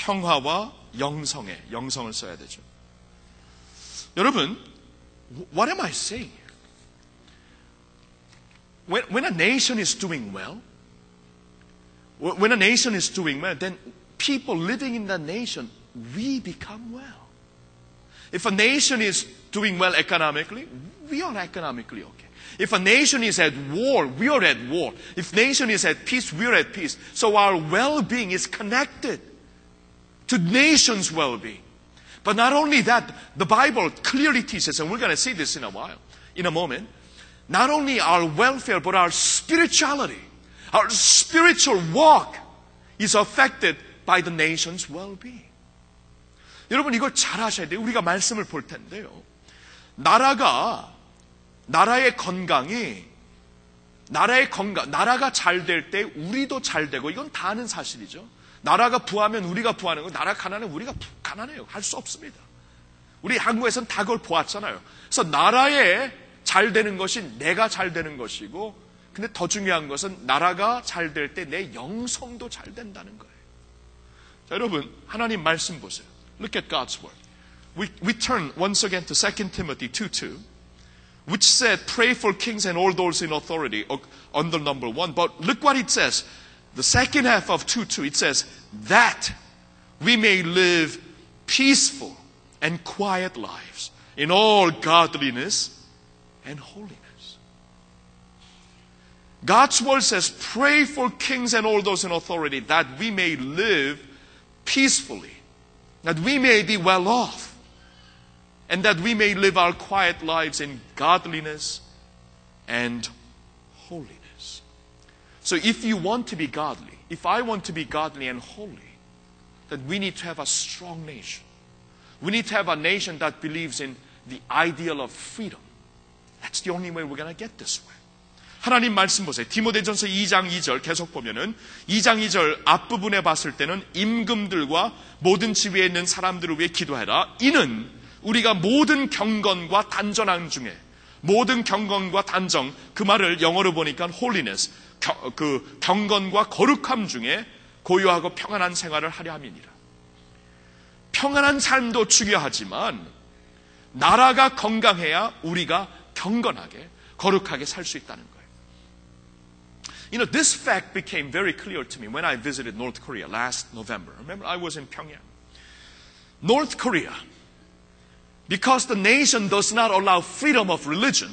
평화와 영성에 영성을 써야 되죠. 여러분, what am I saying? When, when a nation is doing well, when a nation is doing well, then people living in that nation, we become well. If a nation is doing well economically, we are economically okay. If a nation is at war, we are at war. If nation is at peace, we are at peace. So our well-being is connected to nation's well-being. But not only that, the Bible clearly teaches, and we're going to see this in a while, in a moment, not only our welfare, but our spirituality, our spiritual walk is affected by the nation's well-being. 여러분 이걸 잘 하셔야 돼요. 우리가 말씀을 볼 텐데요. 나라가 나라의 건강이 나라의 건강, 나라가 잘 될 때 우리도 잘 되고 이건 다 아는 사실이죠. 나라가 부하면 우리가 부하는 거, 나라 가난하면 우리가 가난해요. 할 수 없습니다. 우리 한국에서는 다 그걸 보았잖아요. 그래서 나라에 잘 되는 것이 내가 잘 되는 것이고, 근데 더 중요한 것은 나라가 잘 될 때 내 영성도 잘 된다는 거예요. 자, 여러분, 하나님 말씀 보세요. Look at God's word. We, we turn once again to 2 Timothy 2 2. which said, pray for kings and all those in authority uh, under number one. But look what it says. The second half of 2 2, it says, that we may live peaceful and quiet lives in all godliness and holiness. God's word says, pray for kings and all those in authority that we may live peacefully, that we may be well off, and that we may live our quiet lives in godliness and. So if you want to be godly, if I want to be godly and holy, then we need to have a strong nation. We need to have a nation that believes in the ideal of freedom. That's the only way we're going to get this way. 하나님 말씀 보세요. 디모데전서 2장 2절 계속 보면은 2장 2절 앞부분에 봤을 때는 임금들과 모든 지위에 있는 사람들을 위해 기도해라. 이는 우리가 모든 경건과 단전함 중에 모든 경건과 단정 그 말을 영어로 보니까 holiness 겨, 그 경건과 거룩함 중에 고요하고 평안한 생활을 하려 함이니라. 평안한 삶도 중요하지만 나라가 건강해야 우리가 경건하게 거룩하게 살 수 있다는 거예요. You know, this fact became very clear to me when I visited North Korea last November. Remember, I was in Pyongyang. North Korea, because the nation does not allow freedom of religion,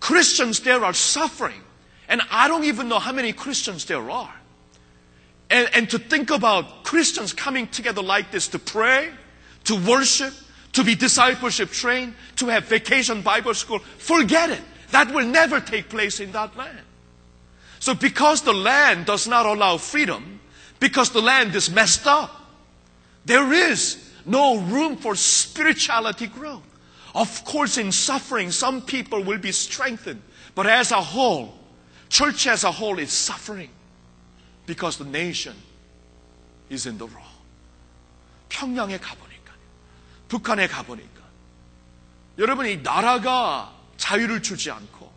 Christians there are suffering. And I don't even know how many Christians there are. And, and to think about Christians coming together like this to pray, to worship, to be discipleship trained, to have vacation Bible school, forget it. That will never take place in that land. So because the land does not allow freedom, because the land is messed up, there is no room for spirituality growth. Of course, in suffering, some people will be strengthened. But as a whole, church as a whole is suffering because the nation is in the wrong. 평양에 가보니까, 북한에 가보니까, 여러분, 이 나라가 자유를 주지 않고,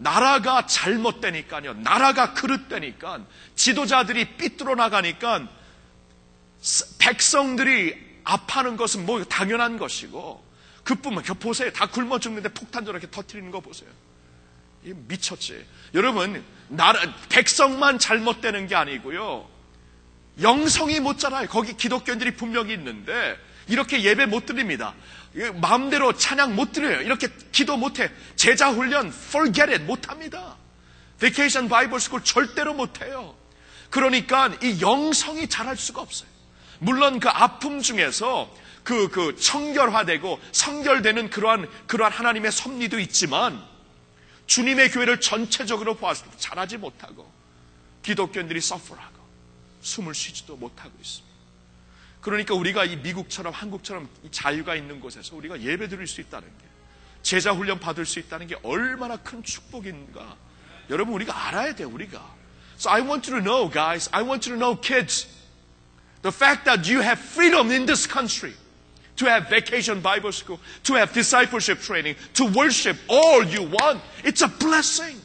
나라가 잘못되니까요. 나라가 그릇되니까 지도자들이 삐뚤어 나가니까 백성들이 아파하는 것은 뭐 당연한 것이고 그뿐만 보세요. 다 굶어 죽는데 폭탄 저렇게 터트리는 거 보세요. 이 미쳤지. 여러분, 나라 백성만 잘못되는 게 아니고요. 영성이 못 자라요. 거기 기독교인들이 분명히 있는데 이렇게 예배 못 드립니다. 마음대로 찬양 못 드려요. 이렇게 기도 못 해. 제자 훈련 forget it 못 합니다. Vacation Bible School 절대로 못 해요. 그러니까 이 영성이 자랄 수가 없어요. 물론 그 아픔 중에서 그, 그 청결화되고 성결되는 그러한, 그러한 하나님의 섭리도 있지만 주님의 교회를 전체적으로 보았을 때 잘하지 못하고 기독교인들이 서프하고 숨을 쉬지도 못하고 있습니다. 그러니까 우리가 이 미국처럼 한국처럼 자유가 있는 곳에서 우리가 예배 드릴 수 있다는 게 제자 훈련 받을 수 있다는 게 얼마나 큰 축복인가. 여러분 우리가 알아야 돼 우리가. So I want you to know guys, I want you to know kids. The fact that you have freedom in this country to have vacation Bible school, to have discipleship training, to worship all you want, it's a blessing.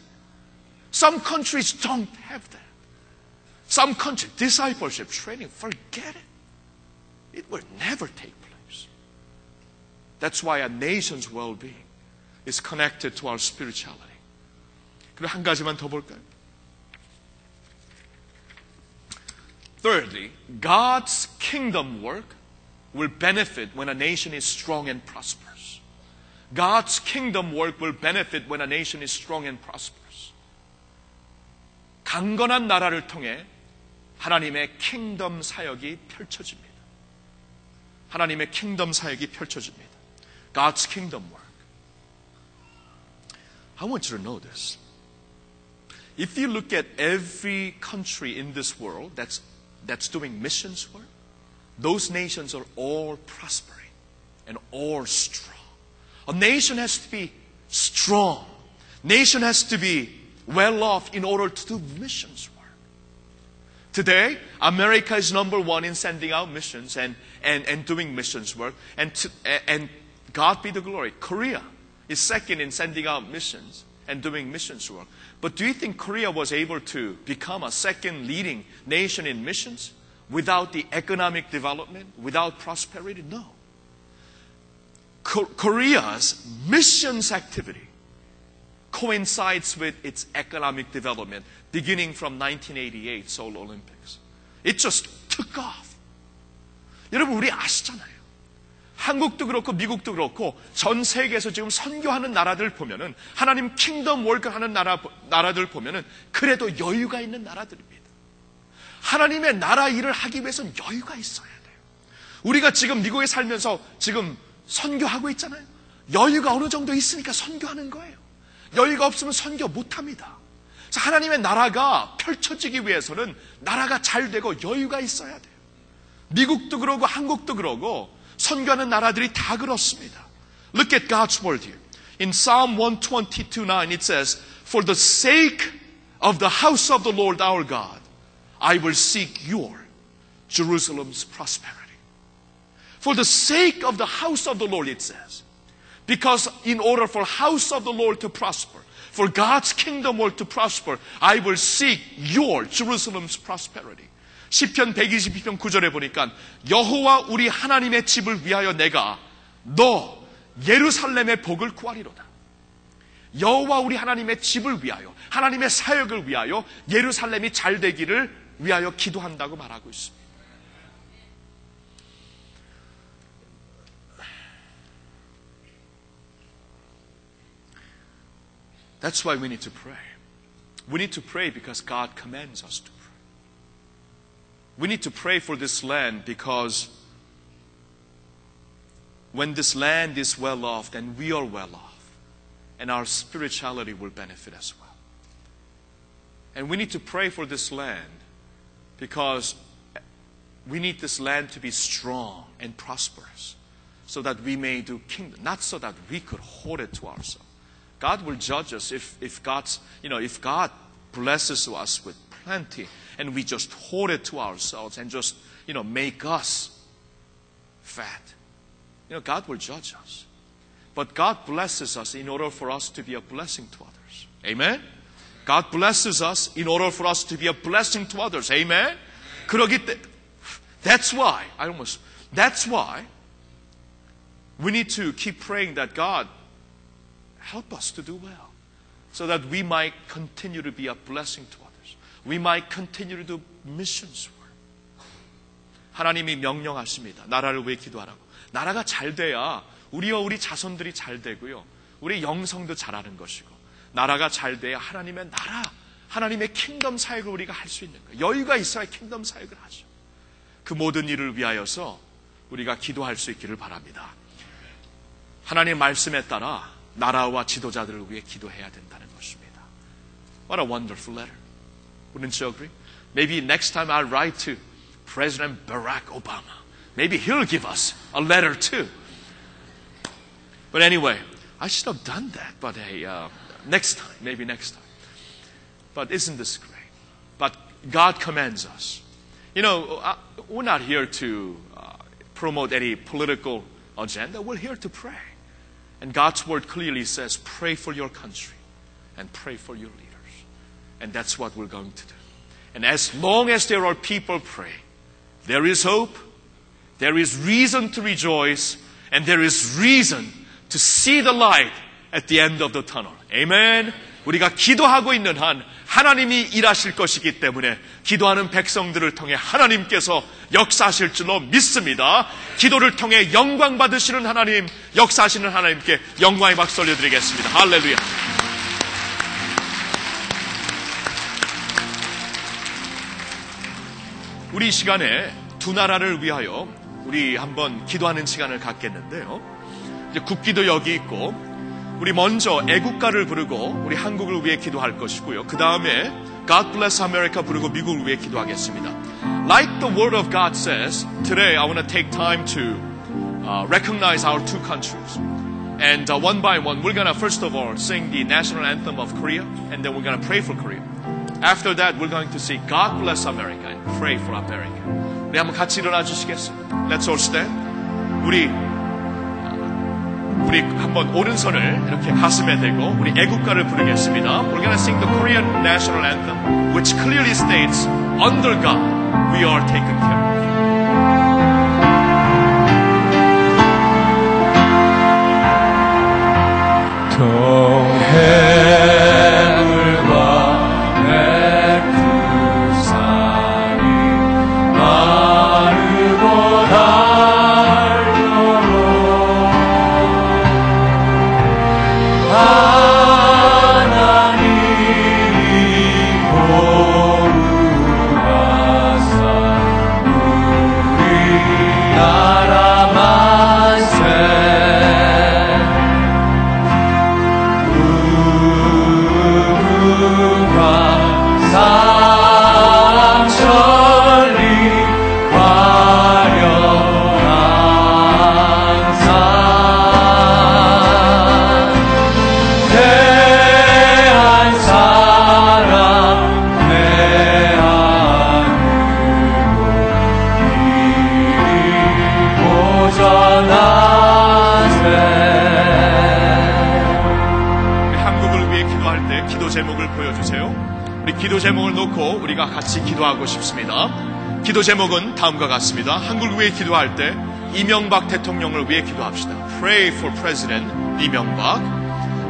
Some countries don't have that. Some countries, discipleship training, forget it. It will never take place. That's why a nation's well-being is connected to our spirituality. 그리고 한 가지만 더 볼까요? Thirdly, God's kingdom work will benefit when a nation is strong and prosperous. God's kingdom work will benefit when a nation is strong and prosperous. 강건한 나라를 통해 하나님의 킹덤 사역이 펼쳐집니다. 하나님의 킹덤 사역이 펼쳐집니다. God's kingdom work. I want you to know this. If you look at every country in this world that's, that's doing missions work, those nations are all prospering and all strong. A nation has to be strong. Nation has to be well off in order to do missions work. Today, America is number one in sending out missions and, and, and doing missions work. And, to, and God be the glory. Korea is second in sending out missions and doing missions work. But do you think Korea was able to become a second leading nation in missions without the economic development, without prosperity? No. Korea's missions activity coincides with its economic development beginning from 1988 Seoul Olympics. It just took off. 여러분, 우리 아시잖아요. 한국도 그렇고 미국도 그렇고 전 세계에서 지금 선교하는 나라들 보면은 하나님 킹덤 월크 하는 나라, 나라들 보면은 그래도 여유가 있는 나라들입니다. 하나님의 나라 일을 하기 위해서는 여유가 있어야 돼요. 우리가 지금 미국에 살면서 지금 선교하고 있잖아요. 여유가 어느 정도 있으니까 선교하는 거예요. 여유가 없으면 선교 못 합니다. 하나님의 나라가 펼쳐지기 위해서는 나라가 잘 되고 여유가 있어야 돼요. 미국도 그러고 한국도 그러고 선교하는 나라들이 다 그렇습니다. Look at God's word here. In Psalm 122:9 it says, "For the sake of the house of the Lord our God, I will seek your Jerusalem's prosperity." For the sake of the house of the Lord it says. Because in order for house of the Lord to prosper, for God's kingdom world to prosper, I will seek your Jerusalem's prosperity. 시편 122편 9절에 보니까 여호와 우리 하나님의 집을 위하여 내가 너 예루살렘의 복을 구하리로다. 여호와 우리 하나님의 집을 위하여 하나님의 사역을 위하여 예루살렘이 잘 되기를 위하여 기도한다고 말하고 있습니다. That's why we need to pray. We need to pray because God commands us to pray. We need to pray for this land because when this land is well off, then we are well off. And our spirituality will benefit as well. And we need to pray for this land because we need this land to be strong and prosperous so that we may do kingdom, not so that we could hold it to ourselves. God will judge us if, if God's, you know, if God blesses us with plenty and we just hold it to ourselves and just, you know, make us fat. You know, God will judge us. But God blesses us in order for us to be a blessing to others. Amen? God blesses us in order for us to be a blessing to others. Amen? 그러기 때, that's why, I almost, that's why we need to keep praying that God help us to do well so that we might continue to be a blessing to others. We might continue to do missions work. 하나님이 명령하십니다. 나라를 위해 기도하라고. 나라가 잘 돼야 우리와 우리 자손들이 잘 되고요. 우리 영성도 잘하는 것이고 나라가 잘 돼야 하나님의 나라, 하나님의 킹덤 사역을 우리가 할 수 있는 거예요. 여유가 있어야 킹덤 사역을 하죠. 그 모든 일을 위하여서 우리가 기도할 수 있기를 바랍니다. 하나님 말씀에 따라 나라와 지도자들을 위해 기도해야 된다는 것입니다. What a wonderful letter. Wouldn't you agree? Maybe next time I write to President Barack Obama, maybe he'll give us a letter too. But anyway, I should have done that, but hey, uh, next time, maybe next time. But isn't this great? But God commands us. You know, uh, we're not here to uh, promote any political agenda. We're here to pray. And God's word clearly says, pray for your country and pray for your leaders. And that's what we're going to do. And as long as there are people pray, there is hope, there is reason to rejoice, and there is reason to see the light at the end of the tunnel. Amen. 우리가 기도하고 있는 한 하나님이 일하실 것이기 때문에 기도하는 백성들을 통해 하나님께서 역사하실 줄로 믿습니다. 기도를 통해 영광 받으시는 하나님, 역사하시는 하나님께 영광의 박수 올려드리겠습니다. 할렐루야. 우리 시간에 두 나라를 위하여 우리 한번 기도하는 시간을 갖겠는데요. 이제 국기도 여기 있고 우리 먼저 애국가를 부르고 우리 한국을 위해 기도할 것이고요. 그 다음에 God bless America 부르고 미국을 위해 기도하겠습니다. Like the word of God says, today I want to take time to uh, recognize our two countries. And uh, one by one, we're going to first of all sing the national anthem of Korea, and then we're going to pray for Korea. After that, we're going to say, God bless America, and pray for America. 우리 한번 같이 일어나 주시겠어요? Let's all stand. 우리 우리 한번 오른손을 이렇게 가슴에 대고 우리 애국가를 부르겠습니다. We're gonna sing the Korean national anthem, which clearly states, under God, we are taken care of. 통해 기도 제목은 다음과 같습니다. 한국을 위해 기도할 때 이명박 대통령을 위해 기도합시다. Pray for President 이명박.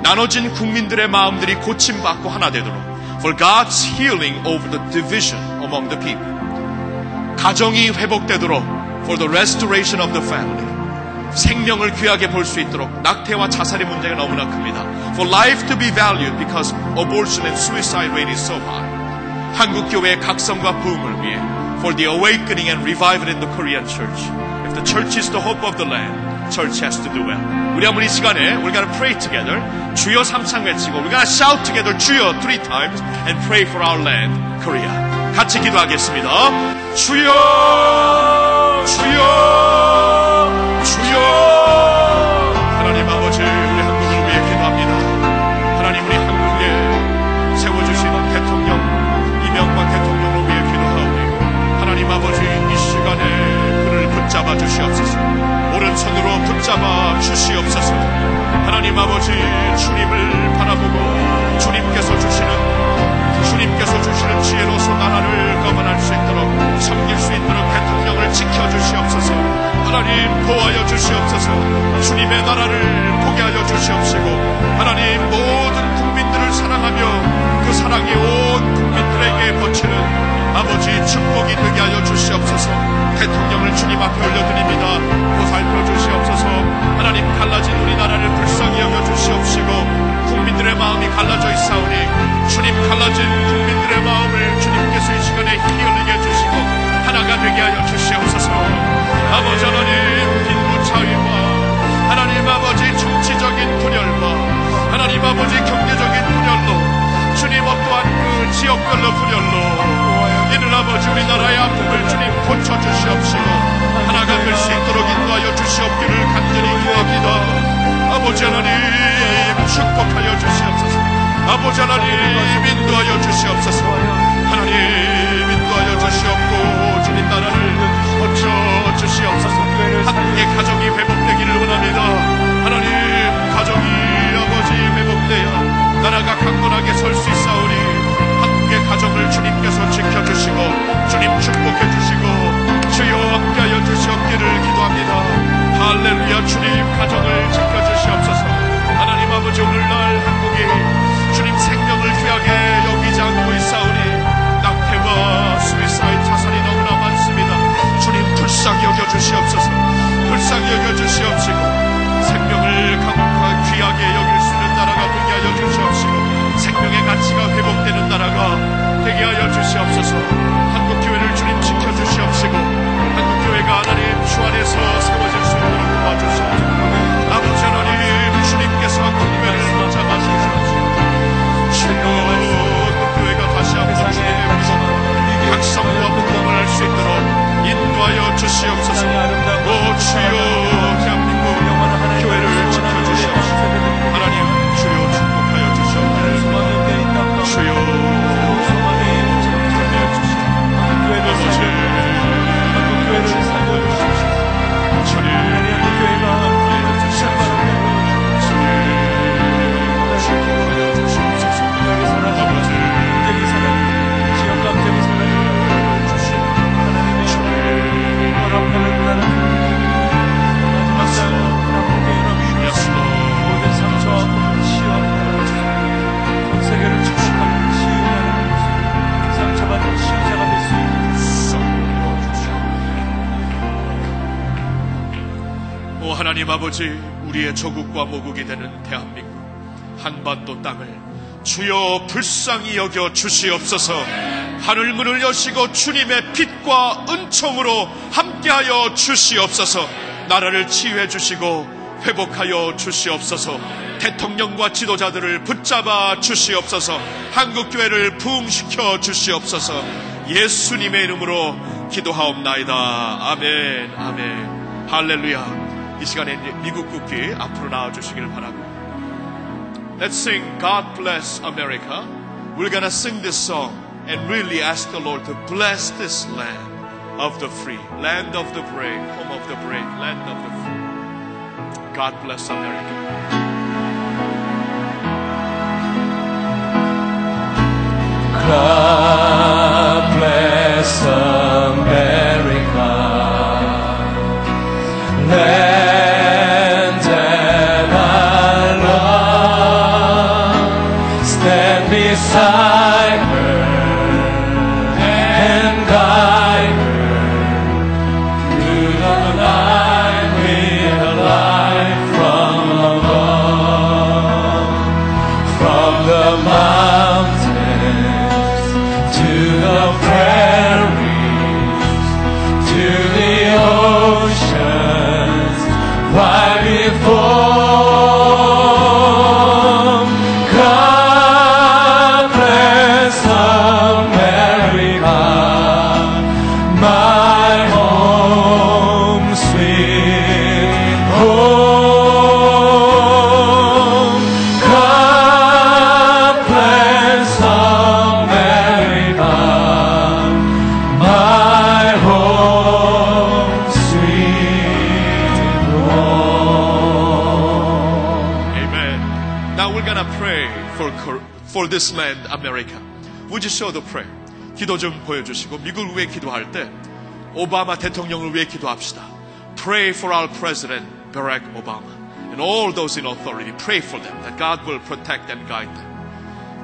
나눠진 국민들의 마음들이 고침받고 하나 되도록. For God's healing over the division among the people. 가정이 회복되도록. For the restoration of the family. 생명을 귀하게 볼 수 있도록 낙태와 자살의 문제가 너무나 큽니다. For life to be valued because abortion and suicide rate is so high. 한국 교회의 각성과 부흥을 위해 for the awakening and revival in the Korean church. If the church is the hope of the land, church has to do well. 우리 한번 이 시간에 we're gonna pray together. 주여 삼창 외치고 we're gonna shout together 주여 three times and pray for our land, Korea. 같이 기도하겠습니다. 주여 주여 주시옵소서. 오른손으로 붙잡아 주시옵소서. 하나님 아버지 주님을 바라보고 주님께서 주시는 주님께서 주시는 지혜로서 나라를 거만할 수 있도록 섬길 수 있도록 대통령을 지켜 주시옵소서. 하나님 보호하여 주시옵소서. 주님의 나라를 보게 하여 주시옵시고 하나님 모든 국민들을 사랑하며 그 사랑이 온 국민들에게 버치는 아버지 축복이 되게 하여 주시옵소서. 대통령을 주님 앞에 올려드립니다. 보살펴 주시옵소서. 하나님 갈라진 우리나라를 불쌍히 여겨 주시옵시고 국민들의 마음이 갈라져 있사오니 주님 갈라진 국민들의 마음을 주님께서 이 시간에 희열리게 해주시고 하나가 되게 하여 주시옵소서. 아버지 하나님 빈부 차이와 하나님 아버지 정치적인 분열과 하나님 아버지 경제적인 분열로 주님 어떠한 그 지역별로 분열로 이는 아버지 우리나라의 아픔을 주님 고쳐주시옵시고 하나가 될 수 있도록 인도하여 주시옵기를 간절히 기도합니다 아버지 하나님 축복하여 주시옵소서. 아버지 하나님 인도하여 주시옵소서. 하나님 인도하여 주시옵고 주님 조국과 모국이 되는 대한민국 한반도 땅을 주여 불쌍히 여겨 주시옵소서. 하늘 문을 여시고 주님의 빛과 은총으로 함께하여 주시옵소서. 나라를 치유해 주시고 회복하여 주시옵소서. 대통령과 지도자들을 붙잡아 주시옵소서. 한국교회를 부흥시켜 주시옵소서. 예수님의 이름으로 기도하옵나이다. 아멘. 아멘. 할렐루야 이 시간에 미국 국기 앞으로 바라고. Let's sing God Bless America. We're gonna sing this song and really ask the Lord to bless this land of the free, land of the brave, home of the brave, land of the free. God bless America. God bless. Stand beside her this land, America. Would you show the prayer? 기도 좀 보여주시고 미국을 위해 기도할 때 오바마 대통령을 위해 기도합시다. Pray for our president, Barack Obama, and all those in authority. Pray for them that God will protect and guide them.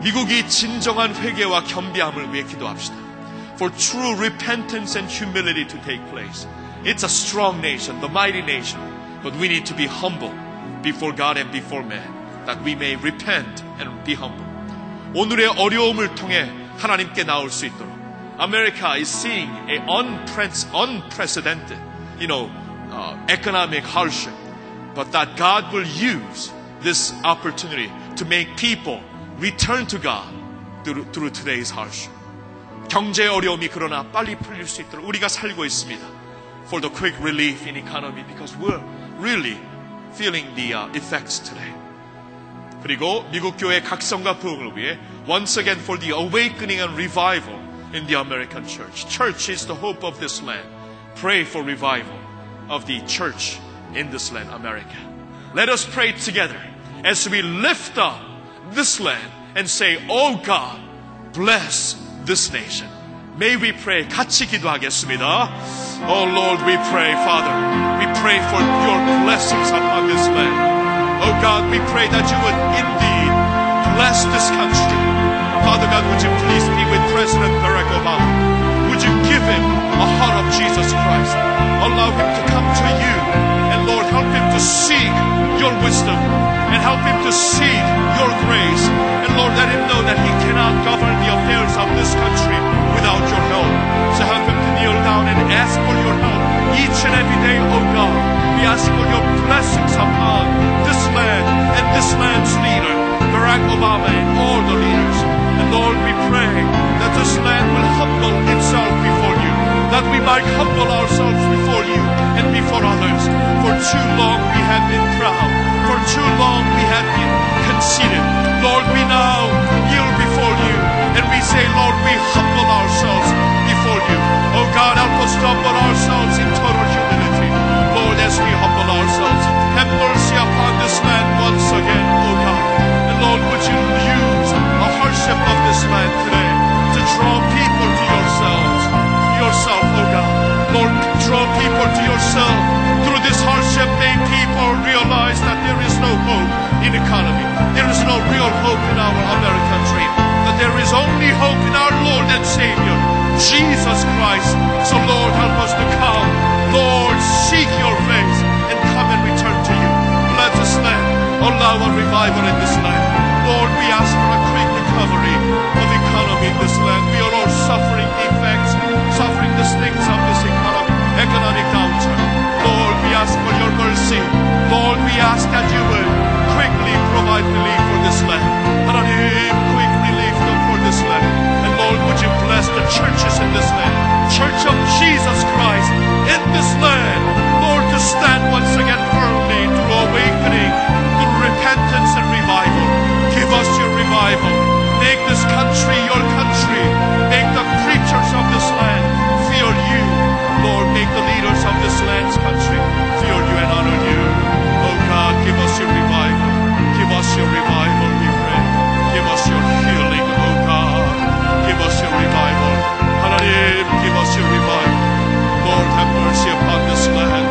미국이 진정한 회개와 겸비함을 위해 기도합시다. For true repentance and humility to take place. It's a strong nation, the mighty nation, but we need to be humble before God and before man, that we may repent and be humble. 오늘의 어려움을 통해 하나님께 나올 수 있도록. America is seeing a unpre- unprecedented, you know, uh, economic hardship, but that God will use this opportunity to make people return to God through, through today's hardship. 경제 어려움이 그러나 빨리 풀릴 수 있도록 우리가 살고 있습니다. For the quick relief in economy because we're really feeling the uh, effects today. 그리고 미국 교회 각성과 부흥을 위해 once again for the awakening and revival in the American church. Church is the hope of this land. Pray for revival of the church in this land, America. Let us pray together as we lift up this land and say, Oh God, bless this nation. May we pray. 같이 기도하겠습니다. Oh Lord, we pray, Father. We pray for your blessings upon this land. Oh God, we pray that you would indeed bless this country. Father God, would you please be with President Barack Obama? Would you give him a heart of Jesus Christ? Allow him to come to you. And Lord, help him to seek your wisdom and help him to seek your grace. And Lord, let him know that he cannot govern the affairs of this country without your help. So help him to kneel down and ask for your help each and every day, oh God. I've been proud. Economy. There is no real hope in our American dream. But there is only hope in our Lord and Savior, Jesus Christ. So Lord, help us to come. Lord, seek your face and come and return to you. Bless this land. Allow a revival in this land. Lord, we ask for a quick recovery of economy in this land. We are all suffering effects, suffering the stings of this economy, economic downturn. Lord, we ask for your mercy. Lord, we ask that you quickly provide relief for this land. Hallelujah. Quick relief, for this land. And Lord, would you bless the churches in this land, Church of Jesus Christ in this land, Lord, to stand once again firmly through awakening, through repentance and revival. Give us your revival. Make this country your country. Make the preachers of this land fear you. Lord, make the leaders of this land's country us your revival, we pray. Give us your healing, O oh God. Give us your revival. Hallelujah. Give us your revival. Lord, have mercy upon this land.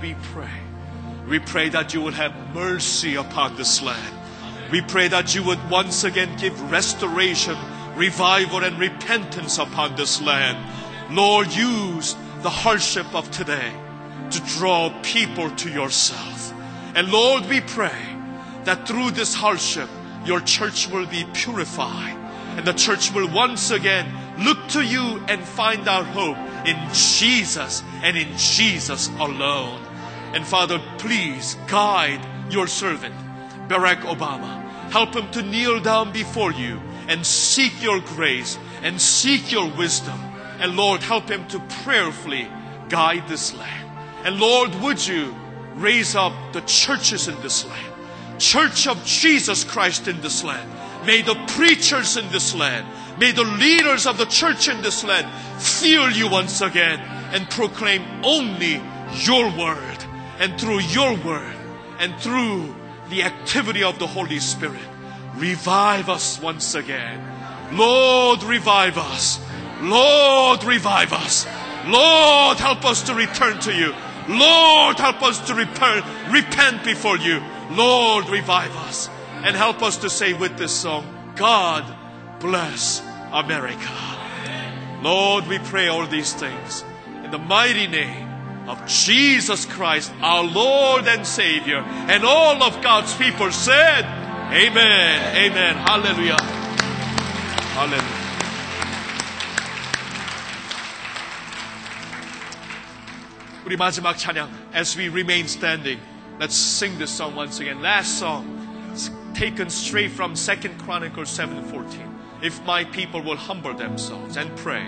We pray. We pray that you will have mercy upon this land. We pray that you would once again give restoration, revival, and repentance upon this land. Lord, use the hardship of today to draw people to yourself. And Lord, we pray that through this hardship, your church will be purified. And the church will once again look to you and find our hope in Jesus and in Jesus alone. And Father, please guide your servant, Barack Obama. Help him to kneel down before you and seek your grace and seek your wisdom. And Lord, help him to prayerfully guide this land. And Lord, would you raise up the churches in this land? Church of Jesus Christ in this land. May the preachers in this land, may the leaders of the church in this land feel you once again and proclaim only your word. And through your word and through the activity of the Holy Spirit, revive us once again. Lord, revive us. Lord, revive us. Lord, help us to return to you. Lord, help us to repent, repent before you. Lord, revive us and help us to say with this song, God bless America. Lord, we pray all these things in the mighty name of Jesus Christ, our Lord and Savior. And all of God's people said, Amen, Amen, Hallelujah, Hallelujah. 우리 마지막 찬양 as we remain standing let's sing this song once again last song it's taken straight from 2nd Chronicles 7:14 If my people will humble themselves and pray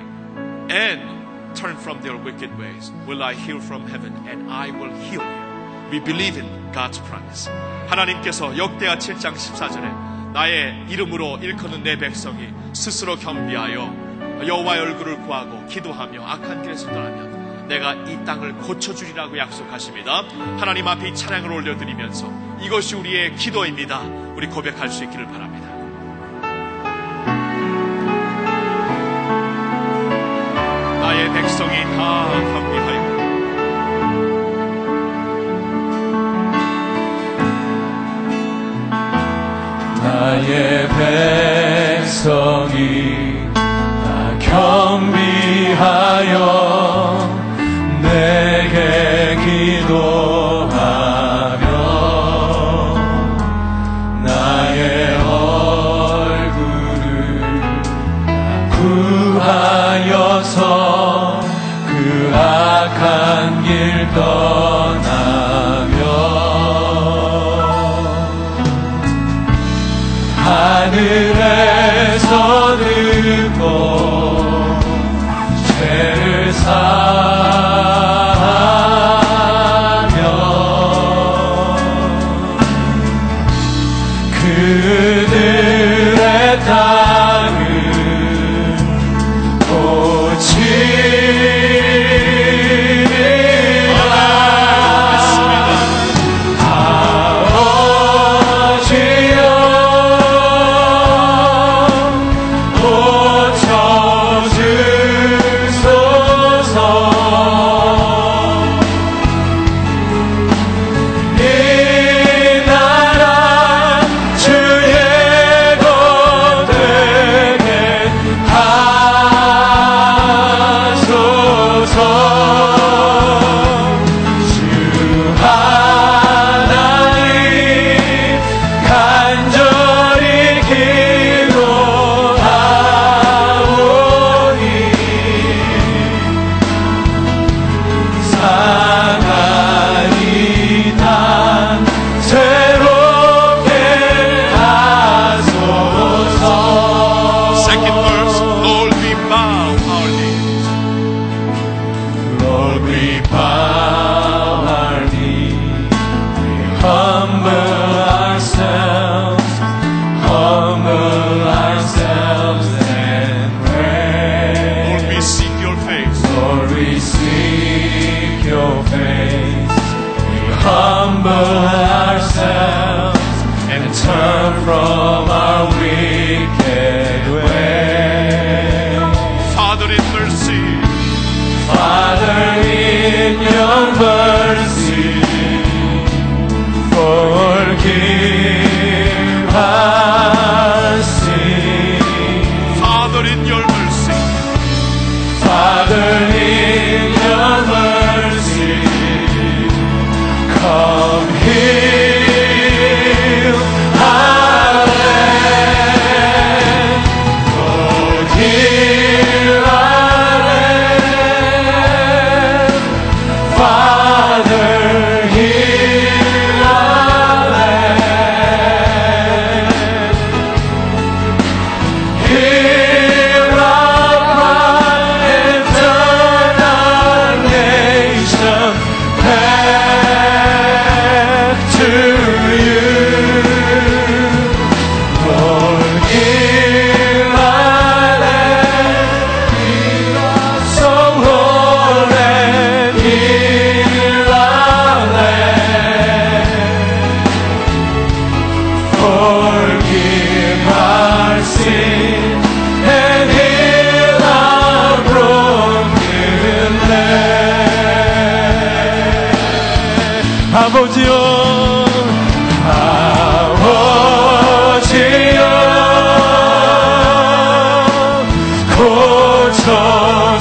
and turn from their wicked ways will I hear from heaven and I will heal you we believe in God's promise 하나님께서 역대하 7장 14절에 나의 이름으로 일컫는 내 백성이 스스로 겸비하여 여호와의 얼굴을 구하고 기도하며 악한 길에서 떠나면 내가 이 땅을 고쳐주리라고 약속하십니다. 하나님 앞에 이 찬양을 올려드리면서 이것이 우리의 기도입니다. 우리 고백할 수 있기를 바랍니다. 나의 백성이 다 경비하여 나의 백성이 다 경비하여 God.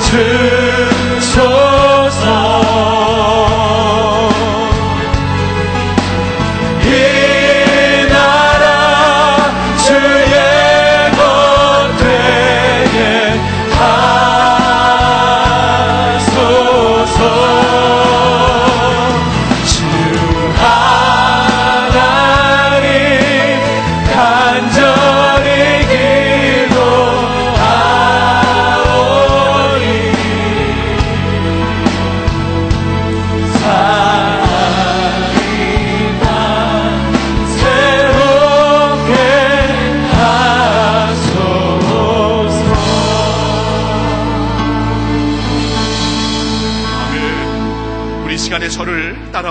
주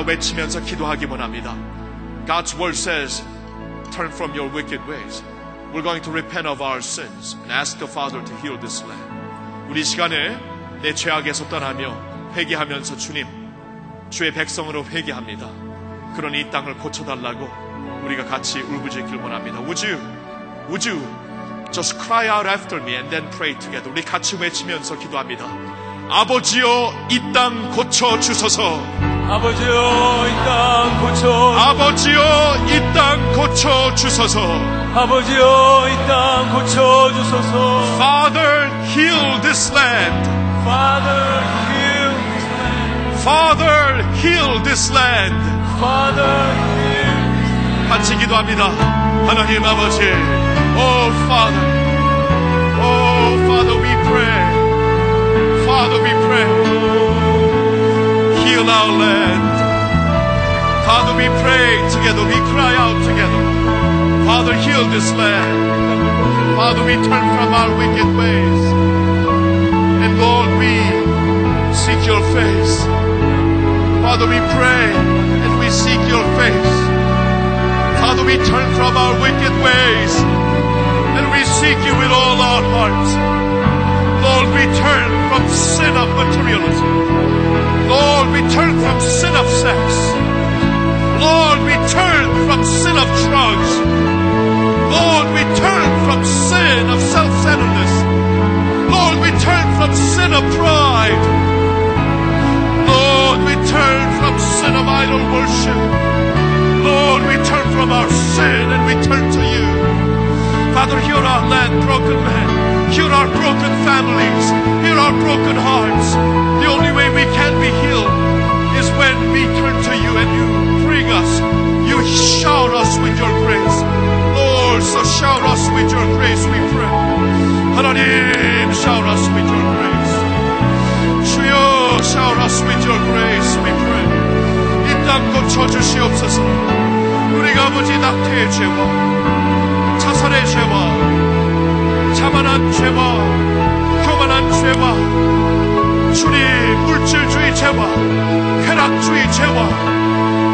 외치면서 기도하기 원합니다. God's word says, turn from your wicked ways. We're going to repent of our sins and ask the Father to heal this land. 우리 시간에 내 죄악에서 떠나며 회개하면서 주님, 주의 백성으로 회개합니다. 그러니 이 땅을 고쳐달라고 우리가 같이 울부짖길 원합니다. Would you, would you just cry out after me and then pray together. 우리 같이 외치면서 기도합니다. 아버지여 이 땅 고쳐 주소서. 아버지여 이땅 고쳐 아버지여 이땅 고쳐 주소서. 아버지여 이땅 고쳐 주소서 Father, heal this land. Father heal this land Father, heal this land. Father heal 같이 기도합니다. 하나님 아버지. Oh Father. Oh Father, we pray. Father, we pray. Heal our land. Father, we pray together. We cry out together. Father, heal this land. Father, we turn from our wicked ways. And Lord, we seek your face. Father, we pray and we seek your face. Father, we turn from our wicked ways and we seek you with all our hearts. Lord, we turn from sin of materialism. Lord, we turn from sin of sex. Lord, we turn from sin of drugs. Lord, we turn from sin of self-centeredness. Lord, we turn from sin of pride. Lord, we turn from sin of idol worship. Lord, we turn from our sin and we turn to you. Father, hear our land, broken men. Hear our broken families. Hear our broken hearts. The only way we can be healed is when we turn to you and you bring us. You shower us with your grace. Lord, so shower us with your grace, we pray. 하나님, shower us with your grace. 주여, shower us with your grace, we pray. 이 땅 고쳐주시옵소서. 우리가 아버지 낙태의 죄와 자살의 죄와 자만한 죄와 교만한 죄와 주님 물질주의 죄와 쾌락주의 죄와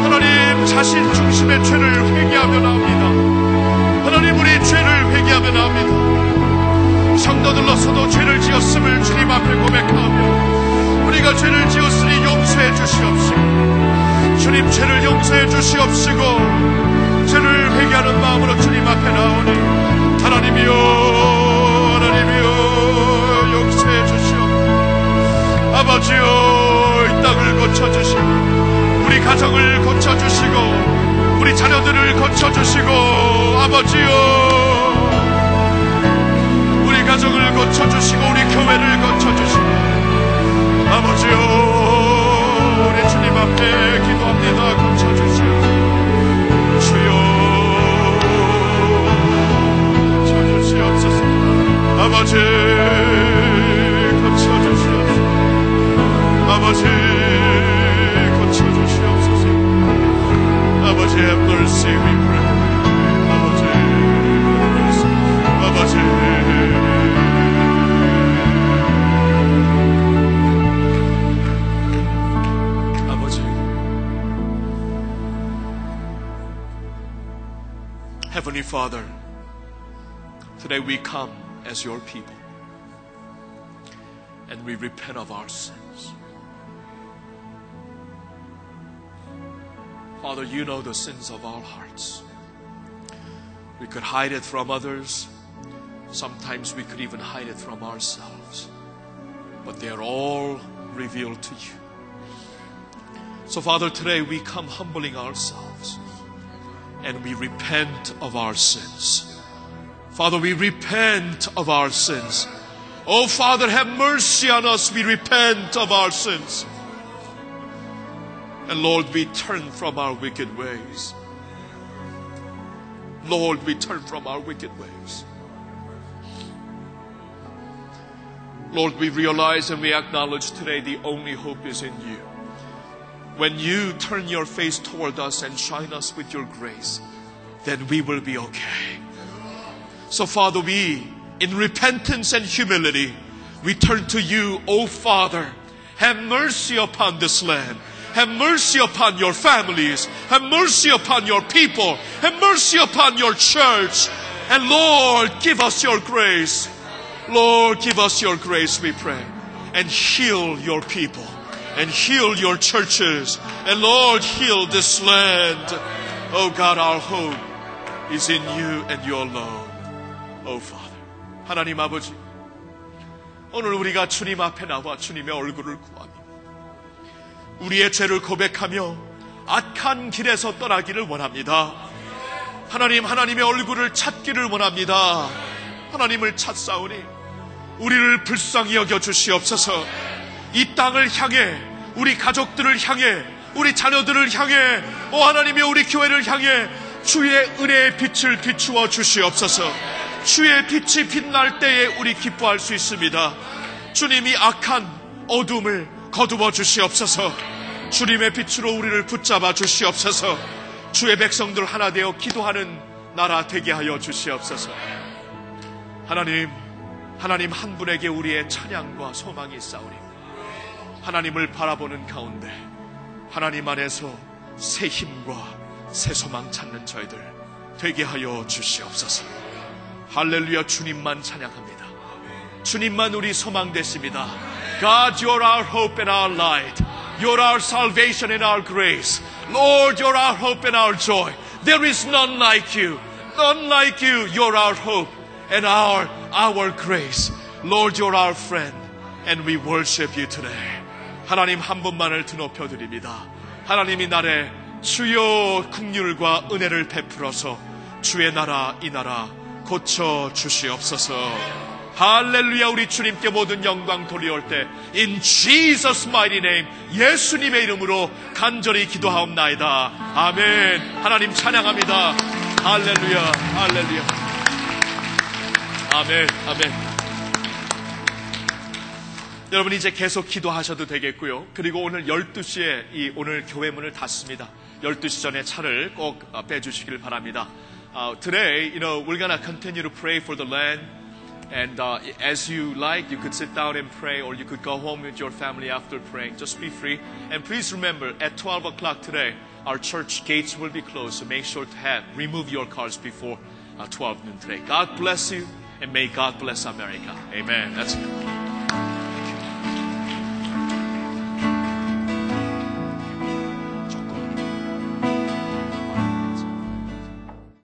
하나님 자신 중심의 죄를 회개하며 나옵니다. 하나님 우리 죄를 회개하며 나옵니다. 성도들로서도 죄를 지었음을 주님 앞에 고백하며 우리가 죄를 지었으니 용서해 주시옵시고 주님 죄를 용서해 주시옵시고 죄를 회개하는 마음으로 주님 앞에 나오니 하나님이여 하나님이여 용서해 주시옵소서 아버지여 이 땅을 고쳐주시고 우리 가정을 고쳐주시고 우리 자녀들을 고쳐주시고 아버지여. 우리 가정을 고쳐주시고 우리 교회를 고쳐주시고 아버지여 우리 주님 앞에 기도합니다. 고쳐주시옵소서 주여 고쳐주시옵소서 아버지 고쳐주시옵소서 아버지 고쳐주시옵소서 아버지 have mercy we pray 아버지 have mercy 아버지 아버지 Heavenly Father Today we come as your people and we repent of our sins. Father, you know the sins of our hearts. We could hide it from others. Sometimes we could even hide it from ourselves. But they are all revealed to you. So, Father, today we come humbling ourselves and we repent of our sins. Father, we repent of our sins. Oh, Father, have mercy on us. We repent of our sins. And Lord, we turn from our wicked ways. Lord, we turn from our wicked ways. Lord, we realize and we acknowledge today the only hope is in you. When you turn your face toward us and shine us with your grace, then we will be okay. So, Father, we, in repentance and humility, we turn to you, O Father. Have mercy upon this land. Have mercy upon your families. Have mercy upon your people. Have mercy upon your church. And Lord, give us your grace. Lord, give us your grace, we pray. And heal your people. And heal your churches. And Lord, heal this land. Oh God, our hope is in you and your alone. Oh Father. 하나님 아버지. 오늘 우리가 주님 앞에 나와 주님의 얼굴을 구합니다. 우리의 죄를 고백하며 악한 길에서 떠나기를 원합니다. 하나님, 하나님의 얼굴을 찾기를 원합니다. 하나님을 찾사오니 우리를 불쌍히 여겨 주시옵소서. 이 땅을 향해 우리 가족들을 향해 우리 자녀들을 향해 오 하나님의 우리 교회를 향해 주의 은혜의 빛을 비추어 주시옵소서. 주의 빛이 빛날 때에 우리 기뻐할 수 있습니다. 주님이 악한 어둠을 거두어 주시옵소서. 주님의 빛으로 우리를 붙잡아 주시옵소서. 주의 백성들 하나 되어 기도하는 나라 되게 하여 주시옵소서. 하나님, 하나님 한 분에게 우리의 찬양과 소망이 있사오니 하나님을 바라보는 가운데 하나님 안에서 새 힘과 새 소망 찾는 저희들 되게 하여 주시옵소서. 할렐루야 주님만 찬양합니다. 주님만 우리 소망 되십니다. God, you're our hope and our light. You're our salvation and our grace. Lord, you're our hope and our joy. There is none like you. None like you. You're our hope and our, our grace. Lord, you're our friend. And we worship you today. 하나님 한 분만을 드높여 드립니다. 하나님 이 날에 주여 국률과 은혜를 베풀어서 주의 나라 이 나라 고쳐 주시옵소서. 할렐루야 우리 주님께 모든 영광 돌려올 때 In Jesus mighty name 예수님의 이름으로 간절히 기도하옵나이다. 아멘. 하나님 찬양합니다. 할렐루야. 할렐루야. 아멘. 아멘. 여러분 이제 계속 기도하셔도 되겠고요. 그리고 오늘 12시에 이 오늘 교회 문을 닫습니다. 12시 전에 차를 꼭 빼주시길 바랍니다. Uh, today, you know, we're gonna continue to pray for the land. And uh, as you like, you could sit down and pray, or you could go home with your family after praying. Just be free. And please remember, at 12 o'clock today, our church gates will be closed. So make sure to have remove your cars before uh, 12 noon today. God bless you, and may God bless America. Amen. That's.